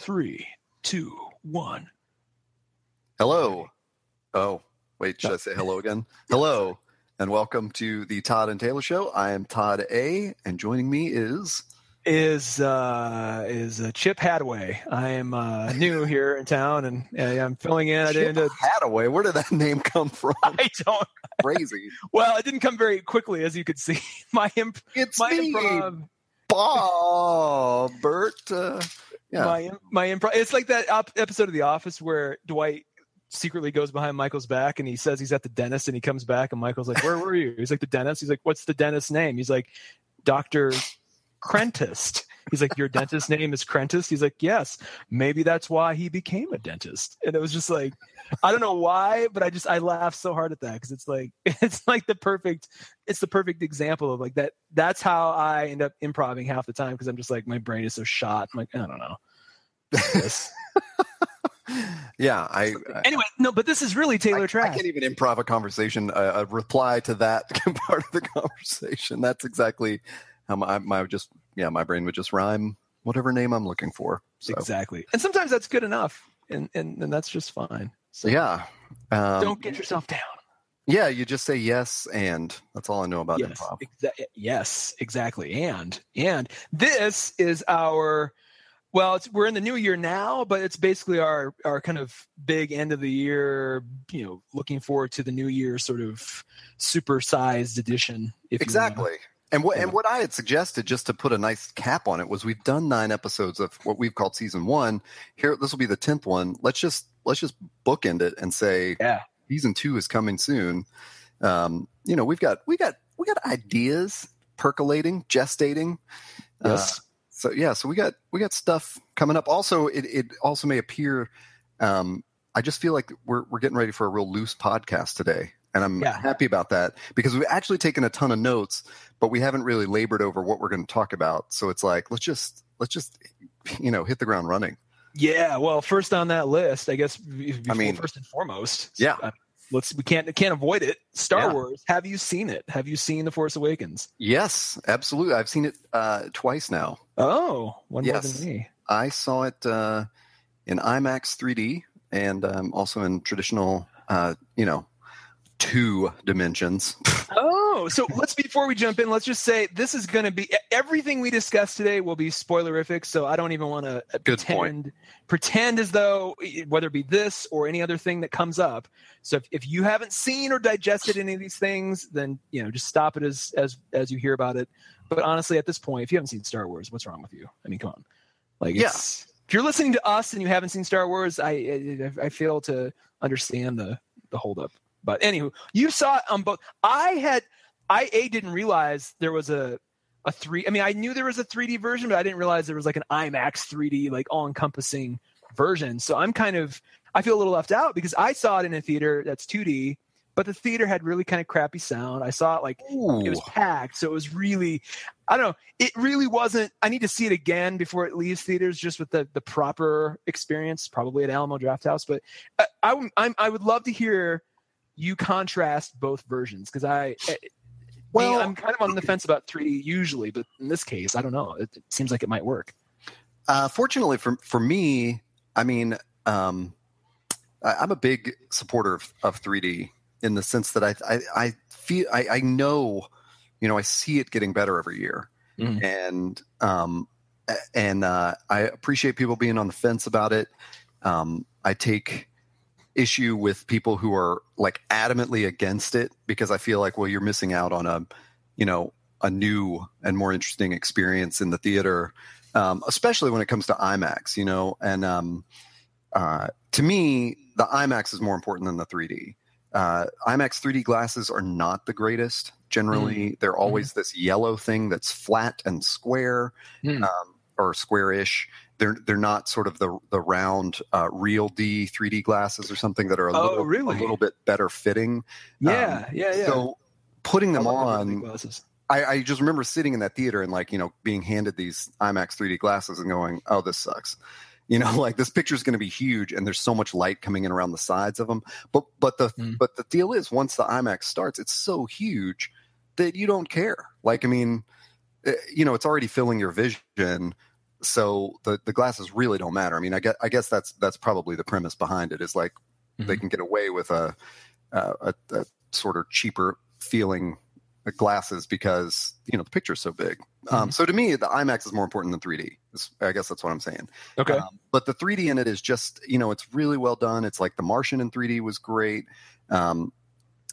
three, two, one. Hello. Oh, wait, should I say hello again? Hello, and welcome to the Todd and Taylor Show. I am Todd A, and joining me is. Is uh, is uh, Chip Hadaway. I am uh, new here in town, and uh, I'm filling in. I Chip didn't. Hadaway. Where did that name come from? I don't. Crazy. Well, it didn't come very quickly, as you could see. My imp, It's my me, improv, Bob. Bert. Yeah. my my improv. It's like that op- episode of The Office where Dwight secretly goes behind Michael's back and he says he's at the dentist, and he comes back, and Michael's like, "Where were you?" He's like, "The dentist." He's like, "What's the dentist's name?" He's like, "Doctor Crentist." He's like, "Your dentist's name is Crentist." He's like, "Yes." Maybe that's why he became a dentist. And it was just like, I don't know why, but I just I laugh so hard at that because it's like it's like the perfect it's the perfect example of like that. That's how I end up improving half the time because I'm just like my brain is so shot. I'm like I don't know. Yeah, I, I anyway, no, but this is really Taylor I, I can't even improv a conversation, a, a reply to that part of the conversation. That's exactly how my, my just yeah, my brain would just rhyme whatever name I'm looking for. So Exactly, and sometimes that's good enough, and and, and that's just fine. So yeah, um, don't get yourself down. yeah. You just say yes, and that's all I know about yes, improv. exa- yes, exactly. And and this is our well, it's we're in the new year now, but it's basically our our kind of big end of the year. You know, looking forward to the new year, sort of supersized edition. If you. Exactly. And what and what I had suggested, just to put a nice cap on it, was we've done nine episodes of what we've called season one. Here, this will be the tenth one. Let's just let's just bookend it and say Yeah. season two is coming soon. Um, you know, we've got we got we got ideas percolating, gestating. Uh, Yes. so yeah, so we got we got stuff coming up. Also, it it also may appear. Um, I just feel like we're we're getting ready for a real loose podcast today, and I'm Yeah. happy about that because we've actually taken a ton of notes, but we haven't really labored over what we're going to talk about. So it's like let's just let's just you know hit the ground running. Yeah, well, first on that list, I guess. Before, mean- first and foremost, Yeah. uh, let's we can't can't avoid it. Star Yeah. Wars. Have you seen it? Have you seen The Force Awakens? Yes, absolutely. I've seen it uh, twice now. Oh, one more than me. I saw it uh, in IMAX 3D and um, also in traditional, uh, you know, two dimensions. Oh, so let's before we jump in, let's just say this is going to be everything we discuss today will be spoilerific. So I don't even want to pretend point. pretend as though whether it be this or any other thing that comes up. So if, if you haven't seen or digested any of these things, then you know just stop it as as as you hear about it. But honestly, at this point, if you haven't seen Star Wars, what's wrong with you? I mean, come on, like Yeah. if you're listening to us and you haven't seen Star Wars, I I, I fail to understand the the holdup. But anywho, you saw it on both. I had I a didn't realize there was a a three. I mean, I knew there was a 3D version, but I didn't realize there was like an IMAX 3D, like all encompassing version. So I'm kind of I feel a little left out because I saw it in a theater that's 2D, but the theater had really kind of crappy sound. I saw it like Ooh. it was packed, so it was really I don't know. It really wasn't. I need to see it again before it leaves theaters, just with the the proper experience, probably at Alamo Drafthouse. But uh, I I'm, I would love to hear you contrast both versions because I. Well, Well- I'm kind of on the fence about 3D usually, but in this case, I don't know. It, it seems like it might work. Uh, fortunately for for me, I mean, um, I, I'm a big supporter of, of 3D in the sense that I I, I feel I, I know, you know, I see it getting better every year, Mhm. and um, and uh, I appreciate people being on the fence about it. Um, I take issue with people who are like adamantly against it because I feel like, well, you're missing out on a, you know, a new and more interesting experience in the theater, um, especially when it comes to IMAX, you know. And um, uh, to me, the IMAX is more important than the 3D. Uh, IMAX 3D glasses are not the greatest. Generally, they're always this yellow thing that's flat and square, Hmm. um, or square-ish. They're they're not sort of the the round uh, RealD 3D glasses or something that are a Oh, little really? a little bit better fitting. Yeah, yeah, yeah. Um, So putting them the on. I, I just remember sitting in that theater and like you know being handed these IMAX 3D glasses and going, "Oh, this sucks." You know, like this picture is going to be huge, and there's so much light coming in around the sides of them. But but the Mm. but the deal is, once the IMAX starts, it's so huge that you don't care. Like I mean, eh, you know, it's already filling your vision. So the the glasses really don't matter. I mean, I guess I guess that's that's probably the premise behind it is like mm-hmm. they can get away with a, a, a sort of cheaper feeling glasses because you know the picture's so big. Um, mm-hmm. Um, so to me, the IMAX is more important than 3D. I guess that's what I'm saying. Okay. Um, but the 3D in it is just you know it's really well done. It's like The Martian in 3D was great. Um,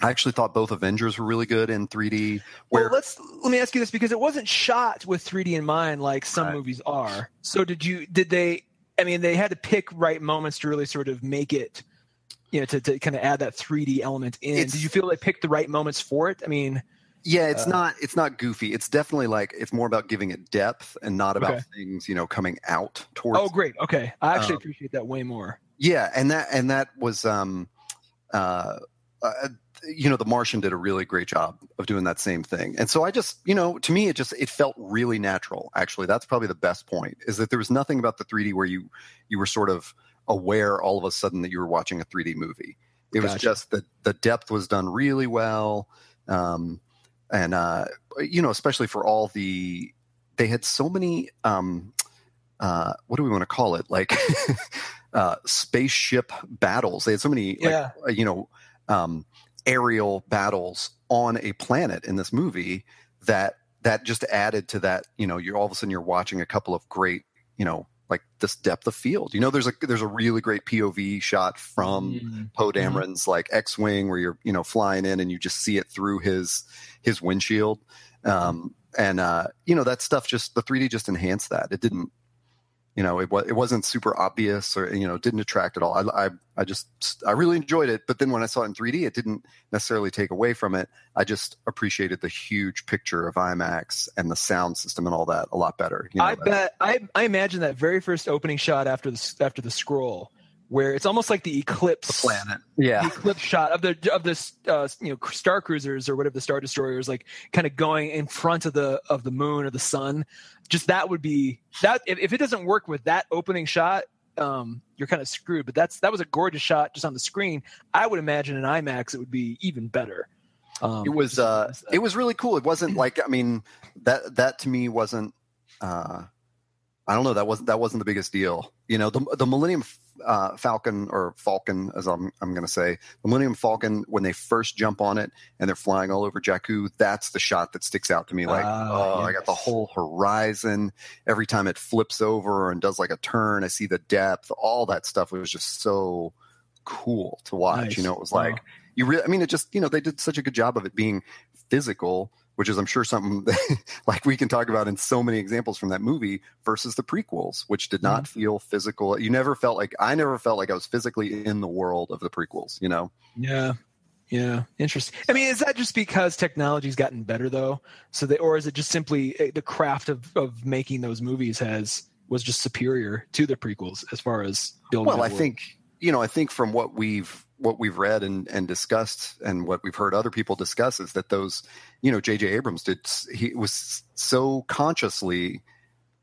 I actually thought both Avengers were really good in 3D. Where well, let's let me ask you this because it wasn't shot with 3D in mind like some right. movies are. So did you did they? I mean, they had to pick right moments to really sort of make it, you know, to, to kind of add that 3D element in. Did you feel they picked the right moments for it? I mean, yeah, it's uh, not it's not goofy. It's definitely like it's more about giving it depth and not about okay. things you know coming out towards. Oh, great. Okay, I actually um, appreciate that way more. Yeah, and that and that was um, uh, uh you know, The Martian did a really great job of doing that same thing. And so I just, you know, to me, it just it felt really natural. Actually, that's probably the best point is that there was nothing about the 3D where you you were sort of aware all of a sudden that you were watching a 3D movie. It gotcha. was just that the depth was done really well, um, and uh, you know, especially for all the they had so many. Um, uh, what do we want to call it? Like uh, spaceship battles. They had so many, yeah. like, you know, um, aerial battles on a planet in this movie that that just added to that you know you're all of a sudden you're watching a couple of great you know like this depth of field you know there's a there's a really great pov shot from mm-hmm. poe mm-hmm. dameron's mm-hmm. like x-wing where you're you know flying in and you just see it through his his windshield um and uh you know that stuff just the 3d just enhanced that it didn't you know it, it wasn't super obvious or you know didn't attract at all. I, I, I just i really enjoyed it but then when i saw it in 3d it didn't necessarily take away from it. I just appreciated the huge picture of imax and the sound system and all that a lot better you know, i bet I, I imagine that very first opening shot after the after the scroll where it's almost like the eclipse the planet. Yeah. the eclipse shot of the of this uh, you know star cruisers or whatever the star destroyers like kind of going in front of the of the moon or the sun. Just that would be that if, if it doesn't work with that opening shot um, you're kind of screwed. But that's that was a gorgeous shot just on the screen. I would imagine in imax it would be even better. Um, it was uh it was really cool. It wasn't like i mean that that to me wasn't uh I don't know. That wasn't that wasn't the biggest deal. You know, the the Millennium uh, Falcon or Falcon, as I'm I'm going to say, the Millennium Falcon when they first jump on it and they're flying all over Jakku. That's the shot that sticks out to me. Like, oh, oh yes. I got the whole horizon. Every time it flips over and does like a turn, I see the depth. All that stuff was just so cool to watch. Nice. You know, it was wow. like you really. I mean, it just you know they did such a good job of it being physical which is I'm sure something that, like we can talk about in so many examples from that movie versus the prequels, which did not mm-hmm. feel physical. You never felt like I never felt like I was physically in the world of the prequels, you know? Yeah. Yeah, interesting. I mean, is that just because technology's gotten better though? So they, or is it just simply eh, the craft of, of making those movies has was just superior to the prequels as far as building? Well, I think you know, I think from what we've what we've read and, and discussed and what we've heard other people discuss is that those, you know, J.J. Abrams did, he was so consciously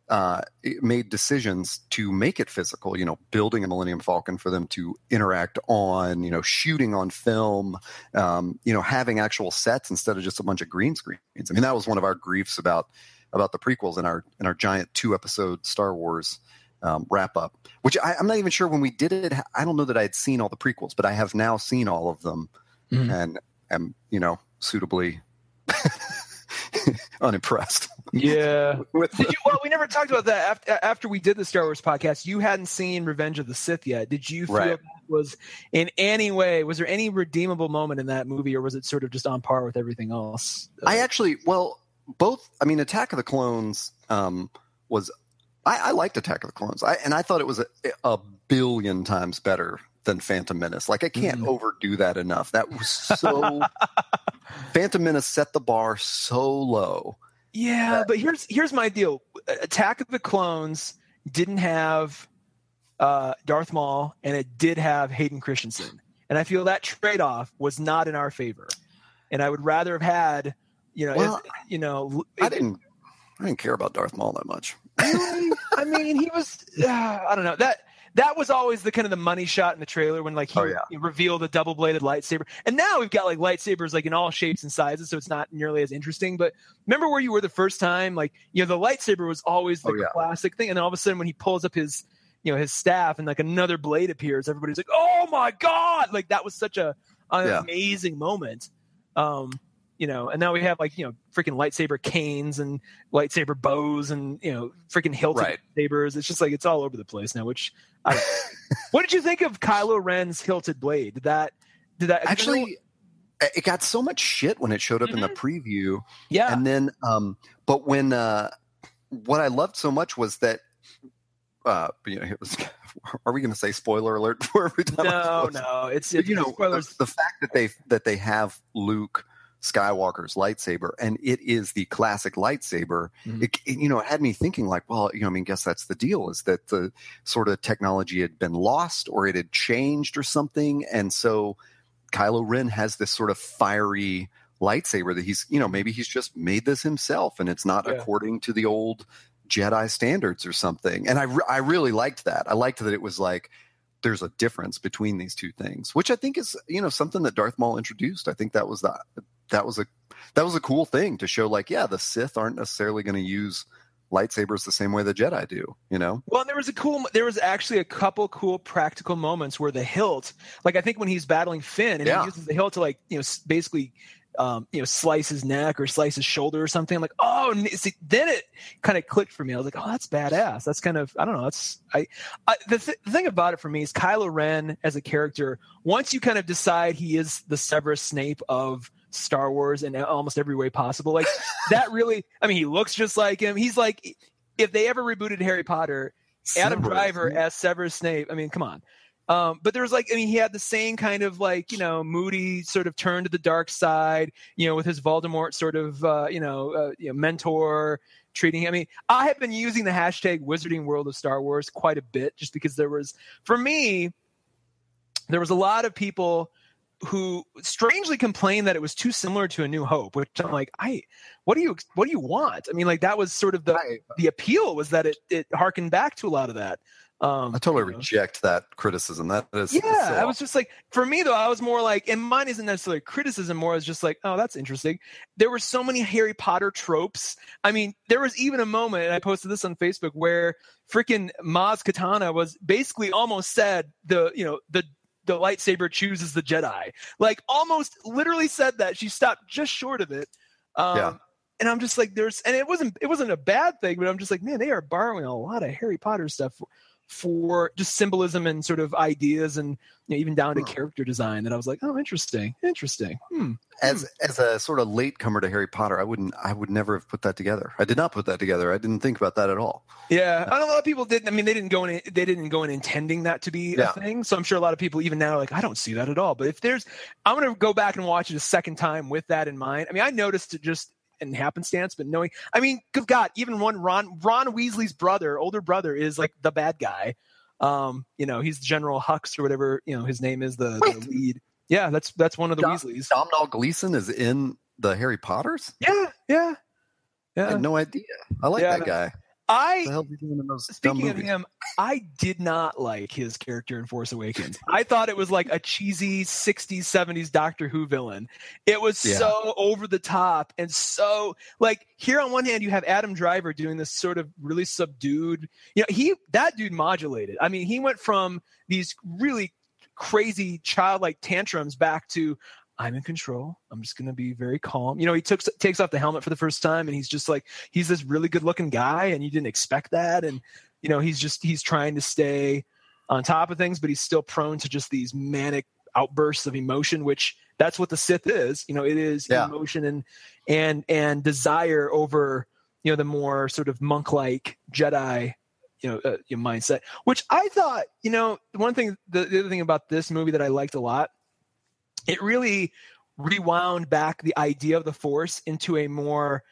uh, made decisions to make it physical, you know, building a Millennium Falcon for them to interact on, you know, shooting on film, um, you know, having actual sets instead of just a bunch of green screens. I mean, that was one of our griefs about about the prequels in our in our giant two episode Star Wars um, wrap up, which I, am not even sure when we did it. I don't know that I had seen all the prequels, but I have now seen all of them, mm. and am you know suitably unimpressed. Yeah. With did you, well, we never talked about that after, after we did the Star Wars podcast. You hadn't seen Revenge of the Sith yet. Did you feel right. that was in any way? Was there any redeemable moment in that movie, or was it sort of just on par with everything else? I actually, well, both. I mean, Attack of the Clones um, was I, I liked Attack of the Clones, I, and I thought it was a, a, billion times better than Phantom Menace. Like I can't mm. overdo that enough. That was so. Phantom Menace set the bar so low. Yeah, that, but here's here's my deal. Attack of the Clones didn't have uh, Darth Maul, and it did have Hayden Christensen, and I feel that trade off was not in our favor. And I would rather have had, you know, well, you know, I didn't. I didn't care about Darth Maul that much. I mean, he was. Uh, I don't know that that was always the kind of the money shot in the trailer when like he, Oh, yeah. he revealed a double bladed lightsaber. And now we've got like lightsabers like in all shapes and sizes, so it's not nearly as interesting. But remember where you were the first time? Like you know, the lightsaber was always the Oh, yeah. classic thing, and then all of a sudden when he pulls up his you know his staff and like another blade appears, everybody's like, "Oh my god!" Like that was such a an Yeah. amazing moment. Um, you know, and now we have like you know freaking lightsaber canes and lightsaber bows and you know freaking hilted Right. sabers. It's just like it's all over the place now. Which, I, what did you think of Kylo Ren's hilted blade? Did that did that Actually, it got so much shit when it showed up in the preview. yeah And then, um, but when, uh, what I loved so much was that, uh, you know, it was, are we going to say spoiler alert for every time? No no it's, it's you know, spoilers the, the fact that they, that they have Luke Skywalker's lightsaber and it is the classic lightsaber, Mhm. it, it, you know, it had me thinking like, well, you know, I mean, guess that's the deal is that the sort of technology had been lost or it had changed or something. And so Kylo Ren has this sort of fiery lightsaber that he's, you know, maybe he's just made this himself and it's not Yeah. according to the old Jedi standards or something. And I, re- I really liked that. I liked that it was like, there's a difference between these two things, which I think is, you know, something that Darth Maul introduced. I think that was the, that was a, that was a cool thing to show like, yeah, the Sith aren't necessarily going to use lightsabers the same way the Jedi do, you know? Well, and there was a cool. There was actually a couple cool practical moments where the hilt, like I think when he's battling Finn and Yeah. he uses the hilt to like you know basically, um, you know, slice his neck or slice his shoulder or something. I'm like, oh, see, then it kind of clicked for me. I was like, oh, that's badass. That's kind of I don't know. That's I, I the, th- the thing about it for me is Kylo Ren as a character. Once you kind of decide he is the Severus Snape of Star Wars in almost every way possible, like that really. I mean, he looks just like him. He's like if they ever rebooted Harry Potter, Adam Severus, Driver as Severus Snape. I mean, come on. Um, but there was like, I mean, he had the same kind of like, you know, moody sort of turn to the dark side, you know, with his Voldemort sort of, uh, you know, uh, you know, mentor treating him. I mean, I have been using the hashtag Wizarding World of Star Wars quite a bit, just because there was, for me, there was a lot of people who strangely complained that it was too similar to A New Hope, which I'm like, I, what do you, what do you want? I mean, like that was sort of the I, the appeal was that it it harkened back to a lot of that. Um, I totally you know. reject that criticism. That is, Yeah, so I was just like, for me though, I was more like, and mine isn't necessarily criticism. More as just like, oh, that's interesting. There were so many Harry Potter tropes. I mean, there was even a moment, and I posted this on Facebook, where freaking Maz Kanata was basically almost said the you know the the lightsaber chooses the Jedi, like almost literally said that. She stopped just short of it. Um, Yeah. And I'm just like, there's, and it wasn't, it wasn't a bad thing, but I'm just like, man, they are borrowing a lot of Harry Potter stuff for, for just symbolism and sort of ideas and you know, even down to Huh. character design that I was like, oh, interesting, interesting. Hmm. as hmm. as a sort of late comer to Harry Potter, I wouldn't, I would never have put that together. I did not put that together. I didn't think about that at all. Yeah, uh, know a lot of people didn't. I mean, they didn't go in. They didn't go in intending that to be Yeah. a thing. So I'm sure a lot of people even now are like, I don't see that at all. But if there's, I'm gonna go back and watch it a second time with that in mind. I mean, I noticed it just in happenstance, but knowing, I mean, good God, even one Ron Ron Weasley's brother, older brother, is like the bad guy. Um, you know, he's General Hux or whatever. You know, his name is the, the lead. Yeah, that's that's one of the Dom- Weasleys. Domhnall Gleeson is in the Harry Potters. Yeah, yeah, I yeah. had no idea. I like Yeah. that guy. I the hell doing in those dumb Speaking of him, I did not like his character in Force Awakens. I thought it was like a cheesy 60s, 70s Doctor Who villain. It was Yeah. so over the top and so like here on one hand you have Adam Driver doing this sort of really subdued. You know, he that dude modulated. I mean, he went from these really crazy childlike tantrums back to I'm in control. I'm just going to be very calm. You know, he took takes off the helmet for the first time and he's just like he's this really good looking guy and you didn't expect that and you know, he's just he's trying to stay on top of things but he's still prone to just these manic outbursts of emotion which that's what the Sith is. You know, it is Yeah. emotion and and and desire over you know the more sort of monk-like Jedi you know, uh, your mindset. Which I thought, you know, one thing, the, the other thing about this movie that I liked a lot, it really rewound back the idea of the Force into a more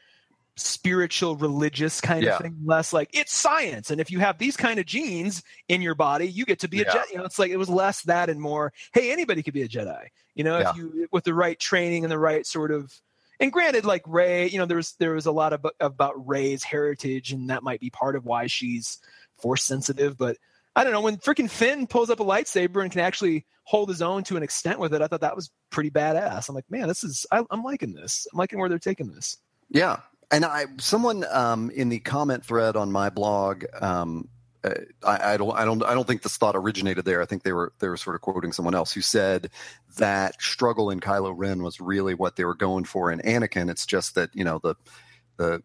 spiritual, religious kind Yeah. of thing, less like it's science, and if you have these kind of genes in your body, you get to be a Jedi. You know, it's like it was less that and more, hey, anybody could be a Jedi. You know, Yeah. if you with the right training and the right sort of and granted, like Rey, you know, there was there was a lot of, about Rey's heritage, and that might be part of why she's force sensitive. But I don't know when freaking Finn pulls up a lightsaber and can actually hold his own to an extent with it. I thought that was pretty badass. I'm like, man, this is I, am liking this. I'm liking where they're taking this. Yeah, and I someone um, in the comment thread on my blog. Um, uh, I, I, don't, I don't, I don't think this thought originated there. I think they were, they were sort of quoting someone else who said that struggle in Kylo Ren was really what they were going for in Anakin. It's just that you know the, the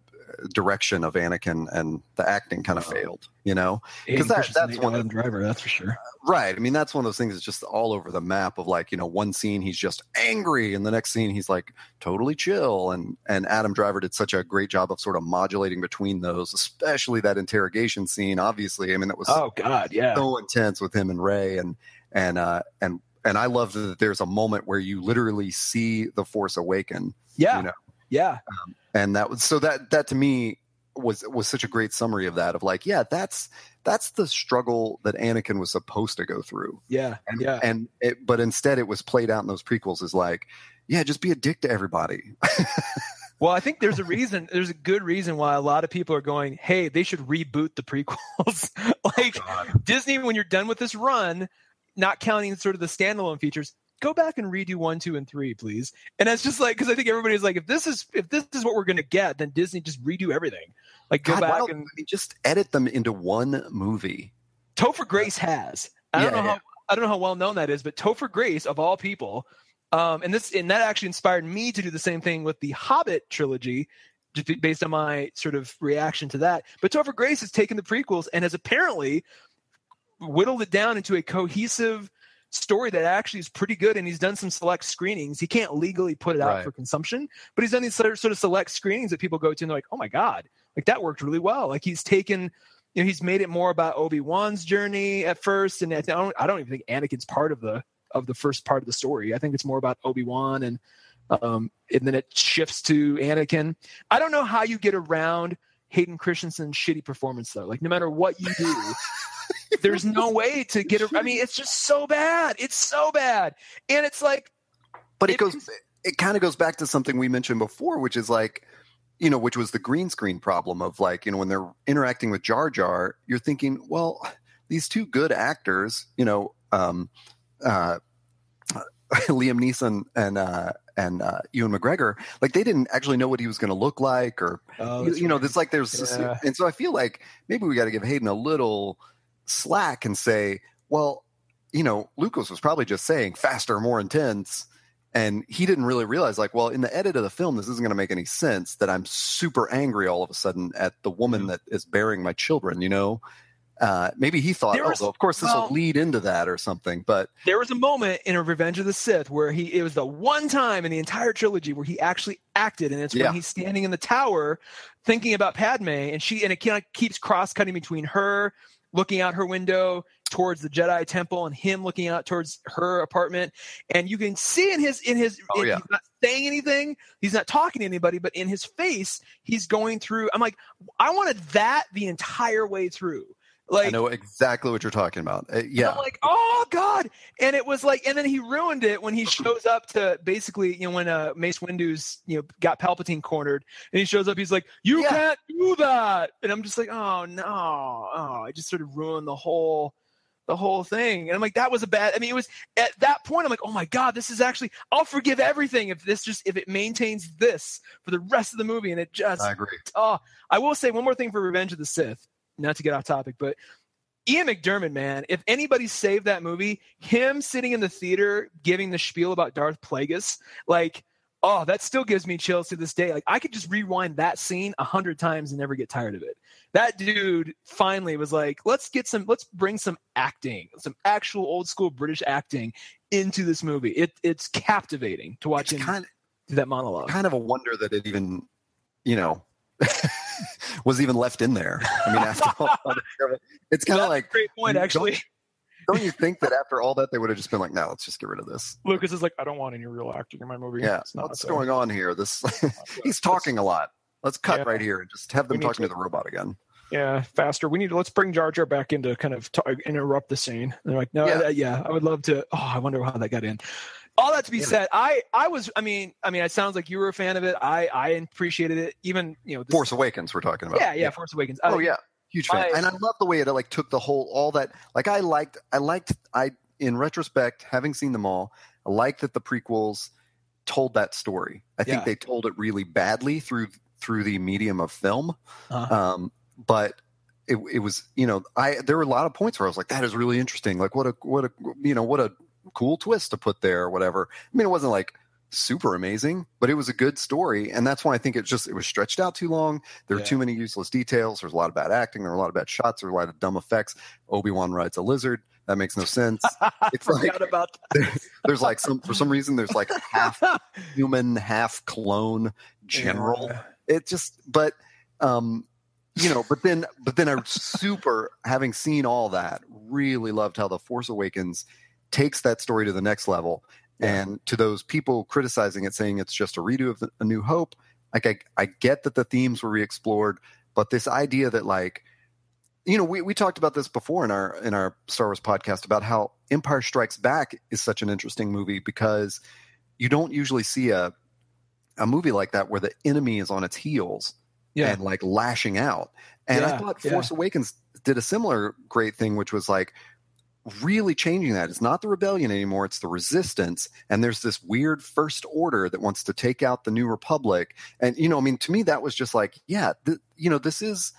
direction of Anakin and the acting kind of failed, you know, because that, that's one of driver, that's for sure. Right. I mean, that's one of those things that's just all over the map of like, you know, one scene he's just angry and the next scene he's like totally chill. And, and Adam Driver did such a great job of sort of modulating between those, especially that interrogation scene. Obviously, I mean, it was oh god, yeah, so intense with him and Rey and, and, uh, and, and I love that there's a moment where you literally see the Force awaken. Yeah. You know? Yeah. Um, and that was so that that to me was was such a great summary of that of like yeah that's that's the struggle that Anakin was supposed to go through. Yeah and, yeah. and it, but instead it was played out in those prequels is like yeah just be a dick to everybody. Well I think there's a reason there's a good reason why a lot of people are going hey they should reboot the prequels. Like oh, Disney when you're done with this run not counting sort of the standalone features go back and redo one, two, and three, please. And that's just like because I think everybody's like, if this is if this is what we're gonna get, then Disney just redo everything. Like go God, back and just edit them into one movie. Topher Grace has. I don't know yeah. how I don't know how well known that is, but Topher Grace of all people, um, and this and that actually inspired me to do the same thing with the Hobbit trilogy. Just based on my sort of reaction to that, but Topher Grace has taken the prequels and has apparently whittled it down into a cohesive story that actually is pretty good and he's done some select screenings. He can't legally put it out right. for consumption but he's done these sort of select screenings that people go to and they're like oh my god like that worked really well. Like he's taken you know he's made it more about obi-wan's journey at first and i don't, I don't even think anakin's part of the of the first part of the story. I think it's more about obi-wan and um and then it shifts to anakin. I don't know how you get around hayden christensen's shitty performance though. Like no matter what you do There's no way to get it. I mean, it's just so bad. It's so bad. And it's like, but it, it goes, it kind of goes back to something we mentioned before, which is like, you know, which was the green screen problem of like, you know, when they're interacting with Jar Jar, you're thinking, well, these two good actors, you know, um, uh, Liam Neeson and uh, and uh, Ewan McGregor, like they didn't actually know what he was going to look like, or oh, you, you know, there's like there's, yeah. this, and so I feel like maybe we got to give Hayden a little slack and say, well, you know, Lucas was probably just saying faster, more intense. And he didn't really realize, like, well, in the edit of the film, this isn't going to make any sense that I'm super angry all of a sudden at the woman mm-hmm. that is bearing my children, you know? Uh, maybe he thought, was, oh, of course, this well, will lead into that or something. But there was a moment in a Revenge of the Sith where he, it was the one time in the entire trilogy where he actually acted. And it's yeah. when he's standing in the tower thinking about Padme and she, and it kind of keeps cross cutting between her looking out her window towards the Jedi temple and him looking out towards her apartment. And you can see in his in his oh, in, yeah. he's not saying anything, he's not talking to anybody, but in his face, he's going through. I'm like, I wanted that the entire way through. Like I know exactly what you're talking about. Uh, yeah. I'm like, oh god, and it was like, and then he ruined it when he shows up to basically, you know, when uh, Mace Windu's, you know, got Palpatine cornered, and he shows up, he's like, you yeah. can't do that, and I'm just like, oh no, oh, I just sort of ruined the whole, the whole thing, and I'm like, that was a bad. I mean, it was at that point, I'm like, oh my god, this is actually, I'll forgive everything if this just if it maintains this for the rest of the movie, and it just, I agree. Oh, I will say one more thing for Revenge of the Sith not to get off topic, but Ian McDiarmid, man, if anybody saved that movie, him sitting in the theater giving the spiel about Darth Plagueis, like, oh, that still gives me chills to this day. Like, I could just rewind that scene a hundred times and never get tired of it. That dude finally was like, let's get some, let's bring some acting, some actual old school British acting into this movie. It, it's captivating to watch it's him kind of, do that monologue. Kind of a wonder that it even, you know, was even left in there. I mean, after all, it's kind of like great point, actually. Don't, don't, you think that after all that they would have just been like, "No, let's just get rid of this." Lucas is like, "I don't want any real acting in my movie." Yeah, Not what's going on here? This he's talking a lot. Let's cut yeah. right here and just have them talking to, to the robot again. Yeah, faster. We need to let's bring Jar Jar back in to kind of interrupt the scene. And they're like, no, yeah. Uh, yeah, I would love to. Oh, I wonder how that got in all that to be said, I I was I mean I mean it sounds like you were a fan of it. I I appreciated it. Even you know Force Awakens we're talking about. Yeah, yeah, yeah. Force Awakens. Oh yeah, huge fan, My- and I love the way it like took the whole all that. Like I liked, I liked, I in retrospect, having seen them all, I like that the prequels told that story. I think Yeah. they told it really badly through through the medium of film, Uh-huh. um, but. It, it was you know I there were a lot of points where I was like that is really interesting like what a what a you know what a cool twist to put there or whatever. I mean it wasn't like super amazing but it was a good story and that's why I think it just it was stretched out too long. There were Yeah. too many useless details. There's a lot of bad acting. There were a lot of bad shots. There were a lot of dumb effects. Obi-Wan rides a lizard. That makes no sense. It's forgot like- about there's like some for some reason there's like a half human half clone general. Yeah. it just but um you know but then but then i super having seen all that really loved how the force awakens takes that story to the next level Yeah. and to those people criticizing it saying it's just a redo of the, a new hope like I, I get that the themes were re-explored but this idea that like you know we, we talked about this before in our in our star wars podcast about how empire strikes back is such an interesting movie because you don't usually see a a movie like that where the enemy is on its heels Yeah. and like lashing out. And I Yeah, thought yeah. Force Awakens did a similar great thing, which was like really changing that. It's not the rebellion anymore, it's the resistance. And there's this weird first order that wants to take out the new republic. And, you know, I mean, to me, that was just like, yeah, th- you know, this is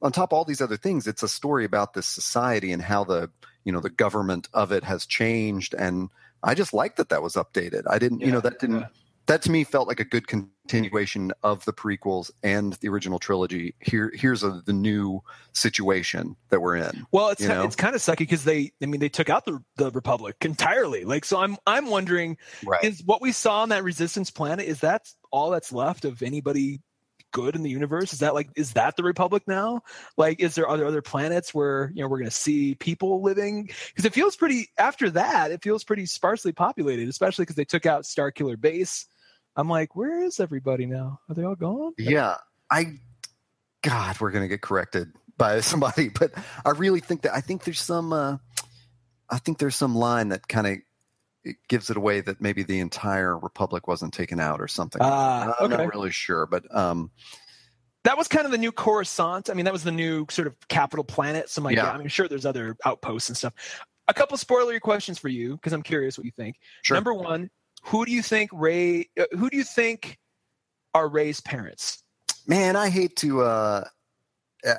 on top of all these other things, it's a story about this society and how the, you know, the government of it has changed. And I just like that that was updated. I didn't, you know, that didn't, yeah. that to me felt like a good continuation of the prequels and the original trilogy. Here, here's a, the new situation that we're in. Well, it's it's kind of sucky because they, I mean, they took out the the Republic entirely. Like, so I'm I'm wondering, Right. is what we saw on that Resistance planet is that all that's left of anybody good in the universe? Is that like is that the Republic now? Like, is there other other planets where you know we're going to see people living? Because it feels pretty after that. It feels pretty sparsely populated, especially because they took out Starkiller Base. I'm like, where is everybody now? Are they all gone? Yeah. I, God, we're going to get corrected by somebody, but I really think that, I think there's some, uh, I think there's some line that kind of it gives it away that maybe the entire Republic wasn't taken out or something. Ah, I'm okay. not really sure, but um, that was kind of the new Coruscant. I mean, that was the new sort of capital planet. So, I'm like, Yeah. yeah. I mean, sure, there's other outposts and stuff. A couple spoilery questions for you because I'm curious what you think. sure. Number one, who do you think Rey? Uh, who do you think are Rey's parents? man i hate to uh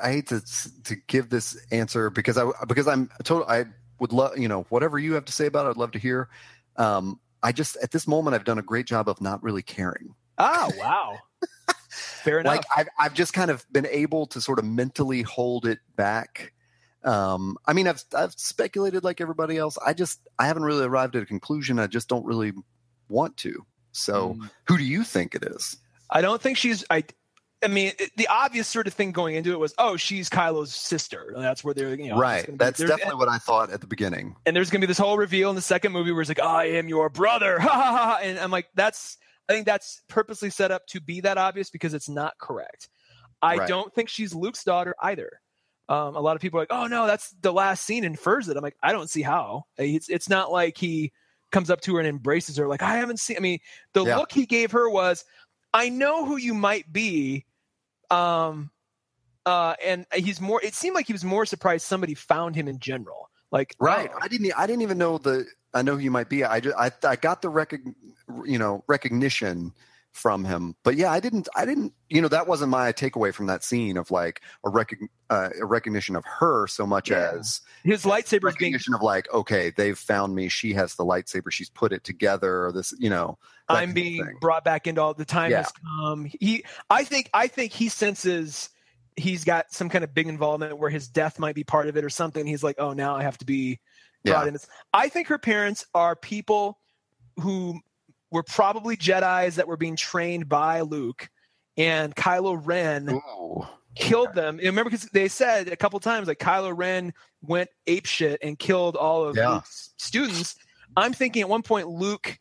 i hate to to give this answer because i because i'm total i would love you know whatever you have to say about it i'd love to hear um i just at this moment i've done a great job of not really caring Oh, wow. Fair enough. like I've, I've just kind of been able to sort of mentally hold it back um i mean i've i've speculated like everybody else i just i haven't really arrived at a conclusion i just don't really want to so Mm. who do you think it is I don't think she's. I. I mean, it- the obvious sort of thing going into it was, oh, she's Kylo's sister. That's where they're, you know, right be- that's definitely what i thought at the beginning and there's gonna be this whole reveal in the second movie where it's like, I am your brother, ha ha ha, and I'm like, that's I think that's purposely set up to be that obvious because it's not correct. I Right. don't think she's Luke's daughter either. Um, a lot of people are like, oh no, that's the last scene infers it. I'm like, I don't see how. It's it's not like he comes up to her and embraces her. Like I haven't seen. I mean, the Yeah. look he gave her was, I know who you might be. Um, uh, and he's more. It seemed like he was more surprised somebody found him in general. Like Right. oh, I didn't. I didn't even know the. I know who you might be. I just. I. I got the rec. You know, recognition from him. But yeah, I didn't. I didn't. You know, that wasn't my takeaway from that scene of like a rec. Uh, a recognition of her so much Yeah. as his lightsaber is being recognition of like, okay, they've found me. She has the lightsaber. She's put it together. Or this. You know. I'm being brought back into all the time Yeah. has come. He, I think, I think he senses he's got some kind of big involvement where his death might be part of it or something. He's like, oh, now I have to be brought Yeah. in. I think her parents are people who were probably Jedi's that were being trained by Luke, and Kylo Ren Ooh. killed them. And remember, because they said a couple times like Kylo Ren went ape shit and killed all of Yeah. Luke's students. I'm thinking at one point Luke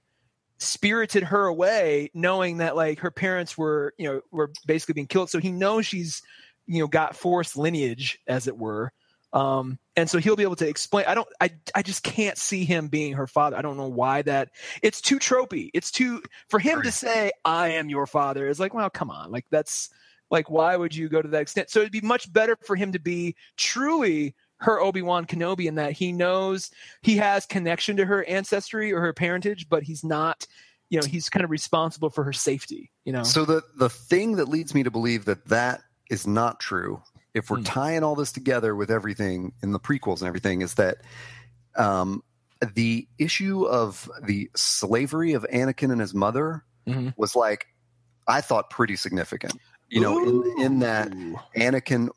spirited her away, knowing that like her parents were, you know, were basically being killed. So he knows she's, you know, got forced lineage, as it were. Um, and so he'll be able to explain. I don't, I, I just can't see him being her father. I don't know why that. It's too tropey. It's too for him to say, "I am your father." Is like, well, come on, like that's Like, why would you go to that extent? So it'd be much better for him to be truly her Obi-Wan Kenobi in that he knows he has connection to her ancestry or her parentage, but he's not, you know, he's kind of responsible for her safety, you know? So the the thing that leads me to believe that that is not true, if we're Hmm. tying all this together with everything in the prequels and everything, is that um, the issue of the slavery of Anakin and his mother Mhm. was like, I thought pretty significant. You know, in in that. Anakin,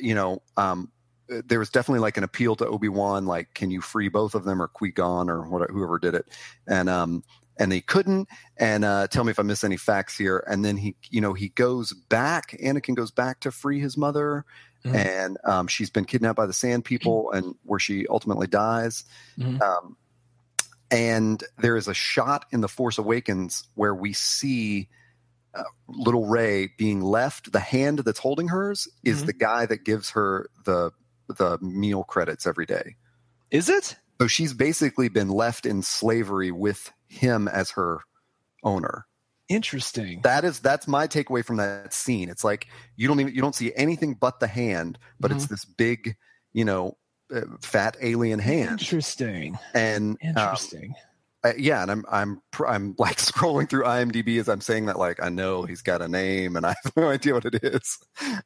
you know, um, there was definitely like an appeal to Obi Wan, like, can you free both of them or Qui Gon or whatever, whoever did it, and um, and they couldn't. And uh, tell me if I miss any facts here. And then he, you know, he goes back. Anakin goes back to free his mother, Mhm. and um, she's been kidnapped by the Sand People, and where she ultimately dies. Mhm. Um, and there is a shot in the Force Awakens where we see uh, little Rey being left. The hand that's holding hers is Mhm. the guy that gives her the the meal credits every day. Is it? So she's basically been left in slavery with him as her owner. Interesting. That is that's my takeaway from that scene. It's like you don't even you don't see anything but the hand, but Mm-hmm. it's this big, you know, uh, fat alien hand. Interesting. And um, Interesting. uh, yeah, and I'm I'm I'm like scrolling through IMDb as I'm saying that. Like I know he's got a name, and I have no idea what it is.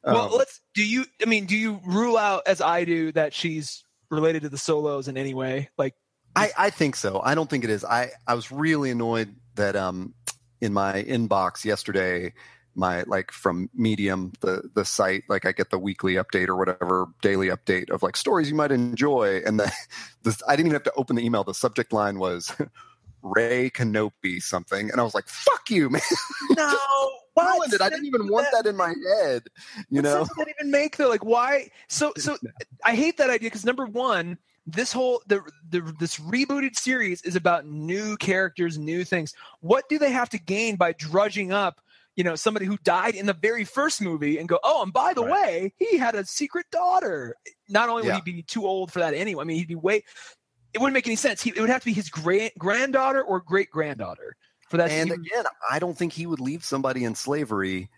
well, Um, let's. Do you? I mean, do you rule out as I do that she's related to the solos in any way? Like, I, I think so. I don't think it is. I, I was really annoyed that um in my inbox yesterday, my like from Medium, the the site, like I get the weekly update or whatever daily update of like stories you might enjoy, and the this I didn't even have to open the email. The subject line was Rey Kenobi something, and I was like, "Fuck you, man!" no. Ruined it. I didn't even want that in my head. You know, does that even make though? Like, why? So, so I hate that idea because number one, this whole the, the this rebooted series is about new characters, new things. What do they have to gain by drudging up? You know, somebody who died in the very first movie, and go, oh, and by the Right. way, he had a secret daughter. Not only would Yeah. he be too old for that anyway, I mean, he'd be way. It wouldn't make any sense. He, it would have to be his great granddaughter or great granddaughter for that. and again, I don't think he would leave somebody in slavery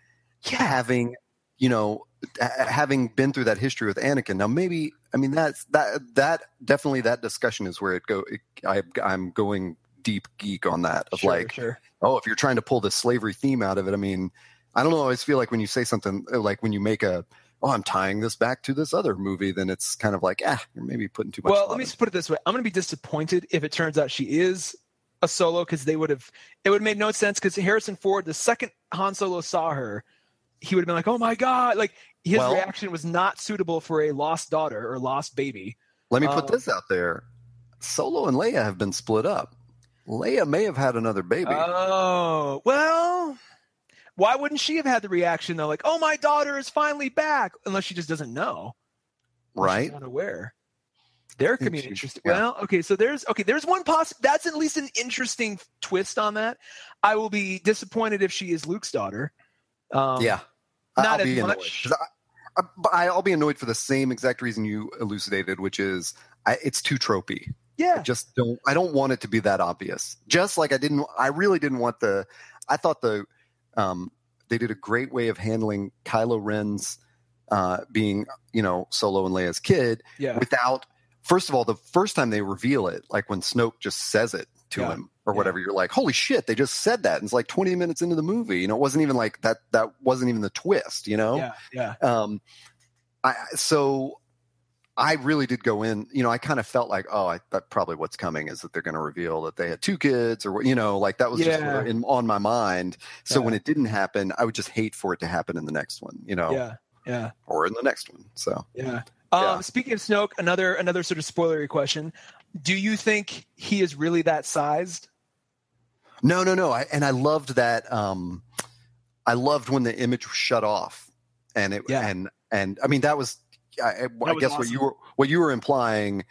yeah, having you know having been through that history with Anakin. Now maybe I mean that's that that definitely that discussion is where it go. It, I I'm going deep geek on that of sure, like sure. oh if you're trying to pull the slavery theme out of it. I mean I don't know. I always feel like when you say something uh, like when you make a oh I'm tying this back to this other movie, then it's kind of like ah you're maybe putting too much. Well, let me just put it this way: I'm going to be disappointed if it turns out she is a solo because they would have. It would have made no sense because Harrison Ford, the second Han Solo saw her, he would have been like, "Oh my god!" Like his Well- reaction was not suitable for a lost daughter or lost baby. Let me put Um, this out there: Solo and Leia have been split up. Leia may have had another baby. Oh well. Why wouldn't she have had the reaction though? Like, "Oh, my daughter is finally back," unless she just doesn't know. right? Not aware. There could be an interesting. yeah. Well, okay, so there's okay, there's one poss. That's at least an interesting twist on that. I will be disappointed if she is Luke's daughter. Um, yeah, not I'll as annoyed. I, I, I- I'll be annoyed for the same exact reason you elucidated, which is I, it's too tropey. I yeah, just don't. I don't want it to be that obvious. Just like I didn't. I really didn't want the. I thought the. Um, they did a great way of handling Kylo Ren's uh, being, you know, Solo and Leia's kid yeah, without. First of all, the first time they reveal it, like when Snoke just says it to Yeah. him or Yeah. whatever, you're like, "Holy shit!" They just said that. And it's like 20 minutes into the movie. You know, it wasn't even like that. That wasn't even the twist. You know. yeah, yeah. Um, I so I really did go in. You know, I kind of felt like, oh, I that probably what's coming is that they're going to reveal that they had two kids, or you know, like that was just Yeah. of in, on my mind. So Yeah. when it didn't happen, I would just hate for it to happen in the next one. You know, Yeah, yeah, or in the next one. So yeah. Um, Yeah. Speaking of Snoke, another another sort of spoilery question: Do you think he is really that sized? no, no, no. I, and I loved that. Um, I loved when the image was shut off, and it Yeah. and and I mean that was. I, I I was guess what you were what you were implying,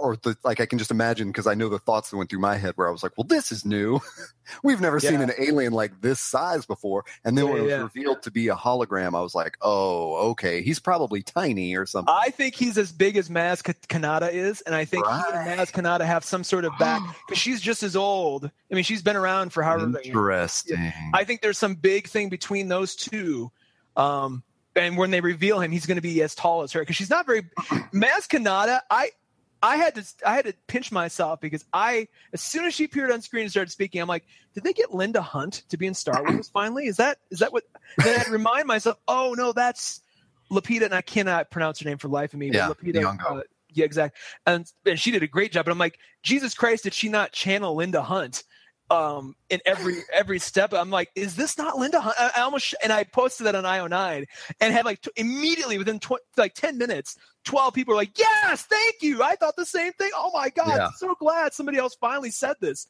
or the, like I can just imagine because I know the thoughts that went through my head where I was like, "Well, this is new. We've never seen an alien like this size before." And then Yeah, when it was yeah. revealed to be a hologram, I was like, "Oh, okay, he's probably tiny or something." I think he's as big as Maz Ka- Kanata is, and I think he and Maz Kanata have some sort of back because she's just as old. I mean, she's been around for however. many- Interesting. I think there's some big thing between those two. Um, and when they reveal him, he's going to be as tall as her because she's not very. Maz Kanata, I I had to I had to pinch myself because I as soon as she appeared on screen and started speaking, I'm like, did they get Linda Hunt to be in Star Wars finally? Is that is that what? Then I had to remind myself, oh no, that's Lupita, and I cannot pronounce her name for life of me. Yeah, but Lupita, uh, yeah, exactly. And and she did a great job. But I'm like, Jesus Christ, did she not channel Linda Hunt? Um, in every every step, I'm like, is this not Linda Hunt? I, I almost and I posted that on IO9 and had like t- immediately within tw- like 10 minutes, 12 people were like, yes, thank you. I thought the same thing. Oh my god, Yeah. So glad somebody else finally said this.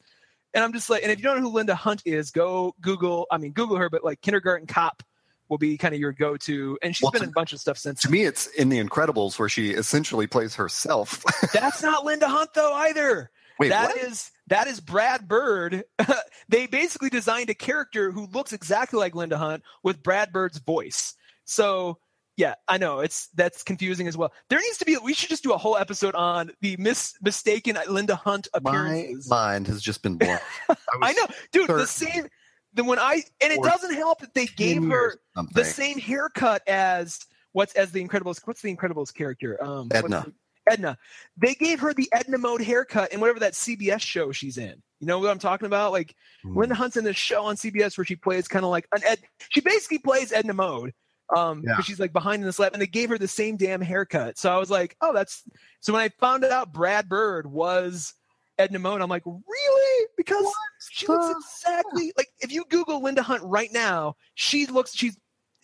And I'm just like, and if you don't know who Linda Hunt is, go Google. I mean, Google her, but like Kindergarten Cop will be kind of your go-to. And she's Well, been in a bunch of stuff since. To me, it's in The Incredibles where she essentially plays herself. That's not Linda Hunt though either. Wait, That what? is that is Brad Bird. they basically designed a character who looks exactly like Linda Hunt with Brad Bird's voice. So yeah, I know it's that's confusing as well. There needs to be. We should just do a whole episode on the mis, mistaken Linda Hunt My mind has just been blown. I, I know, dude. The certain same. The when I and it doesn't help that they gave her the same haircut as what's as the Incredibles. What's the Incredibles character? Um, Edna. the- Edna. They gave her the Edna mode haircut in whatever that CBS show she's in. You know what I'm talking about? Like Hmm. Linda Hunt's in this show on CBS where she plays kind of like an Ed. She basically plays Edna mode. Um, Yeah. she's like behind in the slab, and they gave her the same damn haircut. So I was like, oh, that's. So when I found out Brad Bird was Edna Mode, I'm like, really? Because she looks exactly like if you Google Linda Hunt right now, she looks she's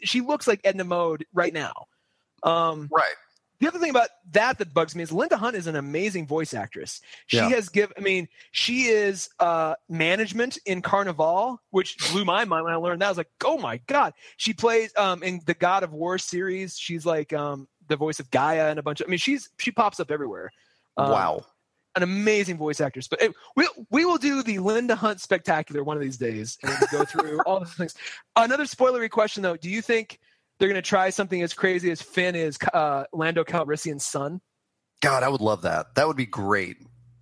she looks like Edna Mode right now. Um, right. The other thing about that that bugs me is Linda Hunt is an amazing voice actress. She Yeah. has give I mean, she is uh management in Carnivàle, which blew my mind when I learned that. I was like, oh my god. She plays um in the God of War series. She's like um the voice of Gaia and a bunch of I mean she's she pops up everywhere. Um, wow. An amazing voice actress. But it, we we will do the Linda Hunt spectacular one of these days and go through all the things. Another spoilery question though, do you think they're going to try something as crazy as Finn is uh, Lando Calrissian's son? God, I would love that. That would be great.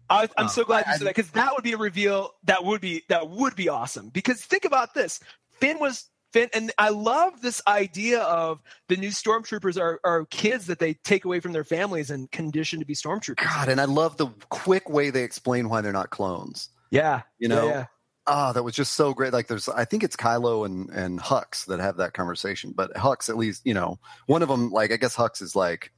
I, I'm Uh, so glad I- you said that because that would be a reveal that would be that would be awesome. Because think about this: Finn was Finn, and I love this idea of the new stormtroopers are are kids that they take away from their families and condition to be stormtroopers. God, and I love the quick way they explain why they're not clones. Yeah, You yeah, know? yeah. Ah, that was just so great. Like there's, I think it's Kylo and and Hux that have that conversation. But Hux, at least, you know, one of them, like I guess Hux is like,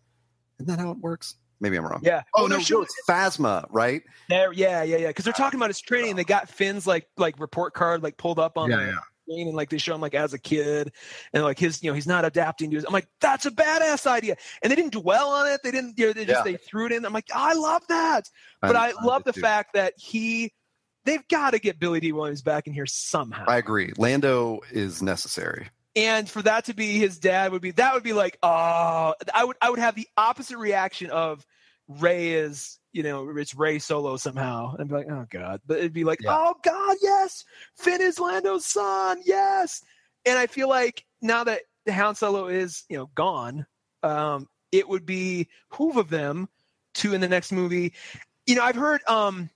isn't that how it works? Maybe I'm wrong. yeah. Oh Well, no, showing- it's Phasma, right? There, yeah, yeah, yeah. Because they're talking about his training, and they got Finn's like like report card like pulled up on Yeah, the yeah. screen, and like they show him like as a kid, and like his, you know, he's not adapting to his. I'm like, that's a badass idea, and they didn't dwell on it. They didn't, you know, they just Yeah. they threw it in. I'm like, I love that, but I, love the too. fact that he, they've got to get Billy Dee Williams back in here somehow, I agree. Lando is necessary. and for that to be his dad would be that would be like, oh, I would I would have the opposite reaction of Rey is, you know, it's Rey Solo somehow. And be like, oh God. But it'd be like, Yeah. oh God, yes. Finn is Lando's son. Yes. And I feel like now that the Han Solo is, you know, gone, um, it would be whoove of them to in the next movie. You know, I've heard um